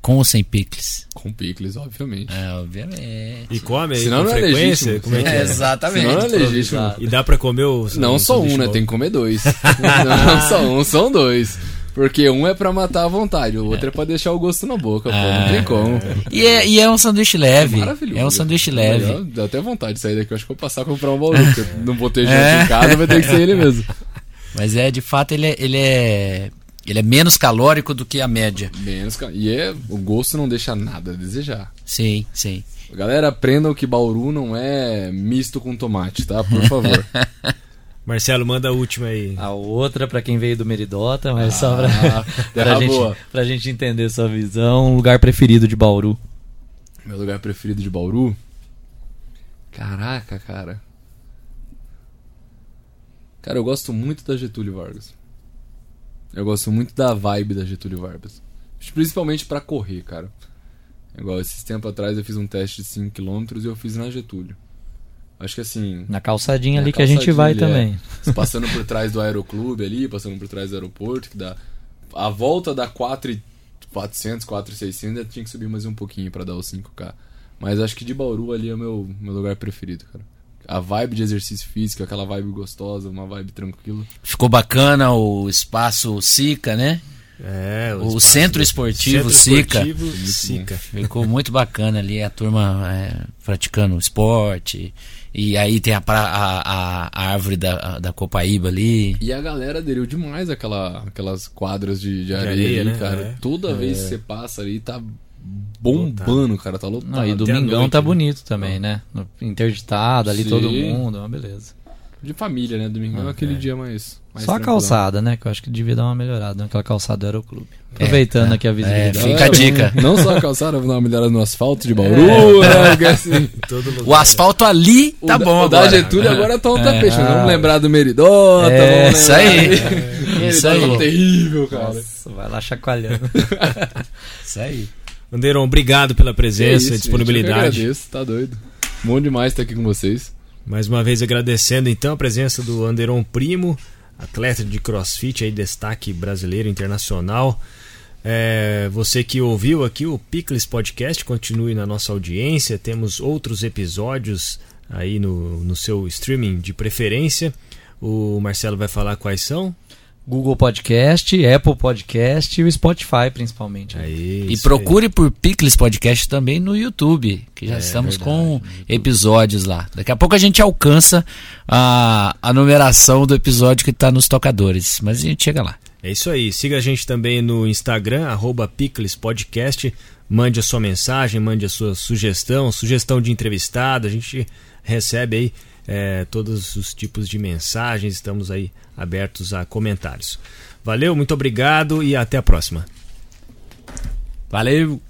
com ou sem picles? Com picles, obviamente. É, obviamente. E come aí Senão com não é frequência? legítimo. Como é que é? exatamente. Senão não é legítimo. E dá pra comer o Não só um, né? bom? Tem que comer dois. não só um, são dois. Porque um é pra matar a vontade, o outro é pra deixar o gosto na boca, pô. Não tem como. E é, e é um sanduíche leve. Maravilhoso. É um sanduíche leve. Melhor, Dá até vontade de sair daqui. Eu acho que vou passar a comprar um bauru. porque não vou ter gente É. em casa, vai ter que ser ele mesmo. Mas é, de fato, ele é, ele é, ele é menos calórico do que a média. Menos, E é, o gosto não deixa nada a desejar. Sim, sim. Galera, aprendam que bauru não é misto com tomate, tá? Por favor. Marcelo, manda a última aí. A outra, pra quem veio do Meridota, mas só pra, Ah, pra, terra gente, boa. pra gente entender sua visão. Lugar preferido de Bauru. Meu lugar preferido de Bauru? Caraca, cara. Cara, eu gosto muito da Getúlio Vargas. Eu gosto muito da vibe da Getúlio Vargas. Principalmente pra correr, cara. Igual esses tempos atrás eu fiz um teste de 5km e eu fiz na Getúlio. Acho que assim, Na calçadinha Na ali que a gente vai calçadinha ali, também. passando por trás do aeroclube ali, passando por trás do aeroporto, que dá a volta dá 4,400, 4,600, tinha que subir mais um pouquinho pra dar os 5k. Mas acho que de Bauru ali é o meu, meu lugar preferido, cara. A vibe de exercício físico, aquela vibe gostosa, uma vibe tranquila. Ficou bacana o espaço Sica, né? É, O espaço Centro Esportivo Sica. Ficou muito bacana ali, a turma é, praticando esporte. E aí tem a, pra- a, a- árvore da, da Copaíba ali. E a galera aderiu demais àquela, aquelas quadras de, de areia, areia, ali, né? cara. É. Toda vez que você passa ali, tá bombando, cara. Tá lotado. Não, e domingão noite, tá né? bonito também, né? Interditado ali Sim. todo mundo, é uma beleza. De família, né? Domingo é aquele é. dia mais. mais Só a calçada, né? Que eu acho que devia dar uma melhorada naquela calçada do Aeroclube. Aproveitando aqui a visibilidade. Fica a dica. Não só a calçada, vou dar uma melhorada no asfalto de Bauru, né? Porque, assim, Todo lugar. O asfalto ali o tá da- bom o da agora. Getúlio agora tá um É. tapete. Vamos lembrar do Meridota, É, vamos isso aí. Meridota Isso aí. é terrível, cara. Nossa, vai lá chacoalhando. Isso aí. Anderon, obrigado pela presença isso, e gente, disponibilidade. Eu que agradeço, tá doido. Bom demais estar aqui com vocês. Mais uma vez agradecendo então a presença do Anderon Primo, atleta de crossfit, aí, destaque brasileiro internacional. É, você que ouviu aqui o Picles Podcast, continue na nossa audiência. Temos outros episódios aí no, no seu streaming de preferência. O Marcelo vai falar quais são? Google Podcast, Apple Podcast e o Spotify, principalmente. Aí, e procure aí. por Picles Podcast também no YouTube, que já é, estamos verdade, com episódios lá. Daqui a pouco a gente alcança a, a numeração do episódio que está nos tocadores, mas a gente chega lá. É isso aí. Siga a gente também no Instagram, arroba Picles Podcast. Mande a sua mensagem, mande a sua sugestão, sugestão de entrevistado. A gente recebe aí é, todos os tipos de mensagens, estamos aí abertos a comentários. Valeu, muito obrigado e até a próxima. Valeu!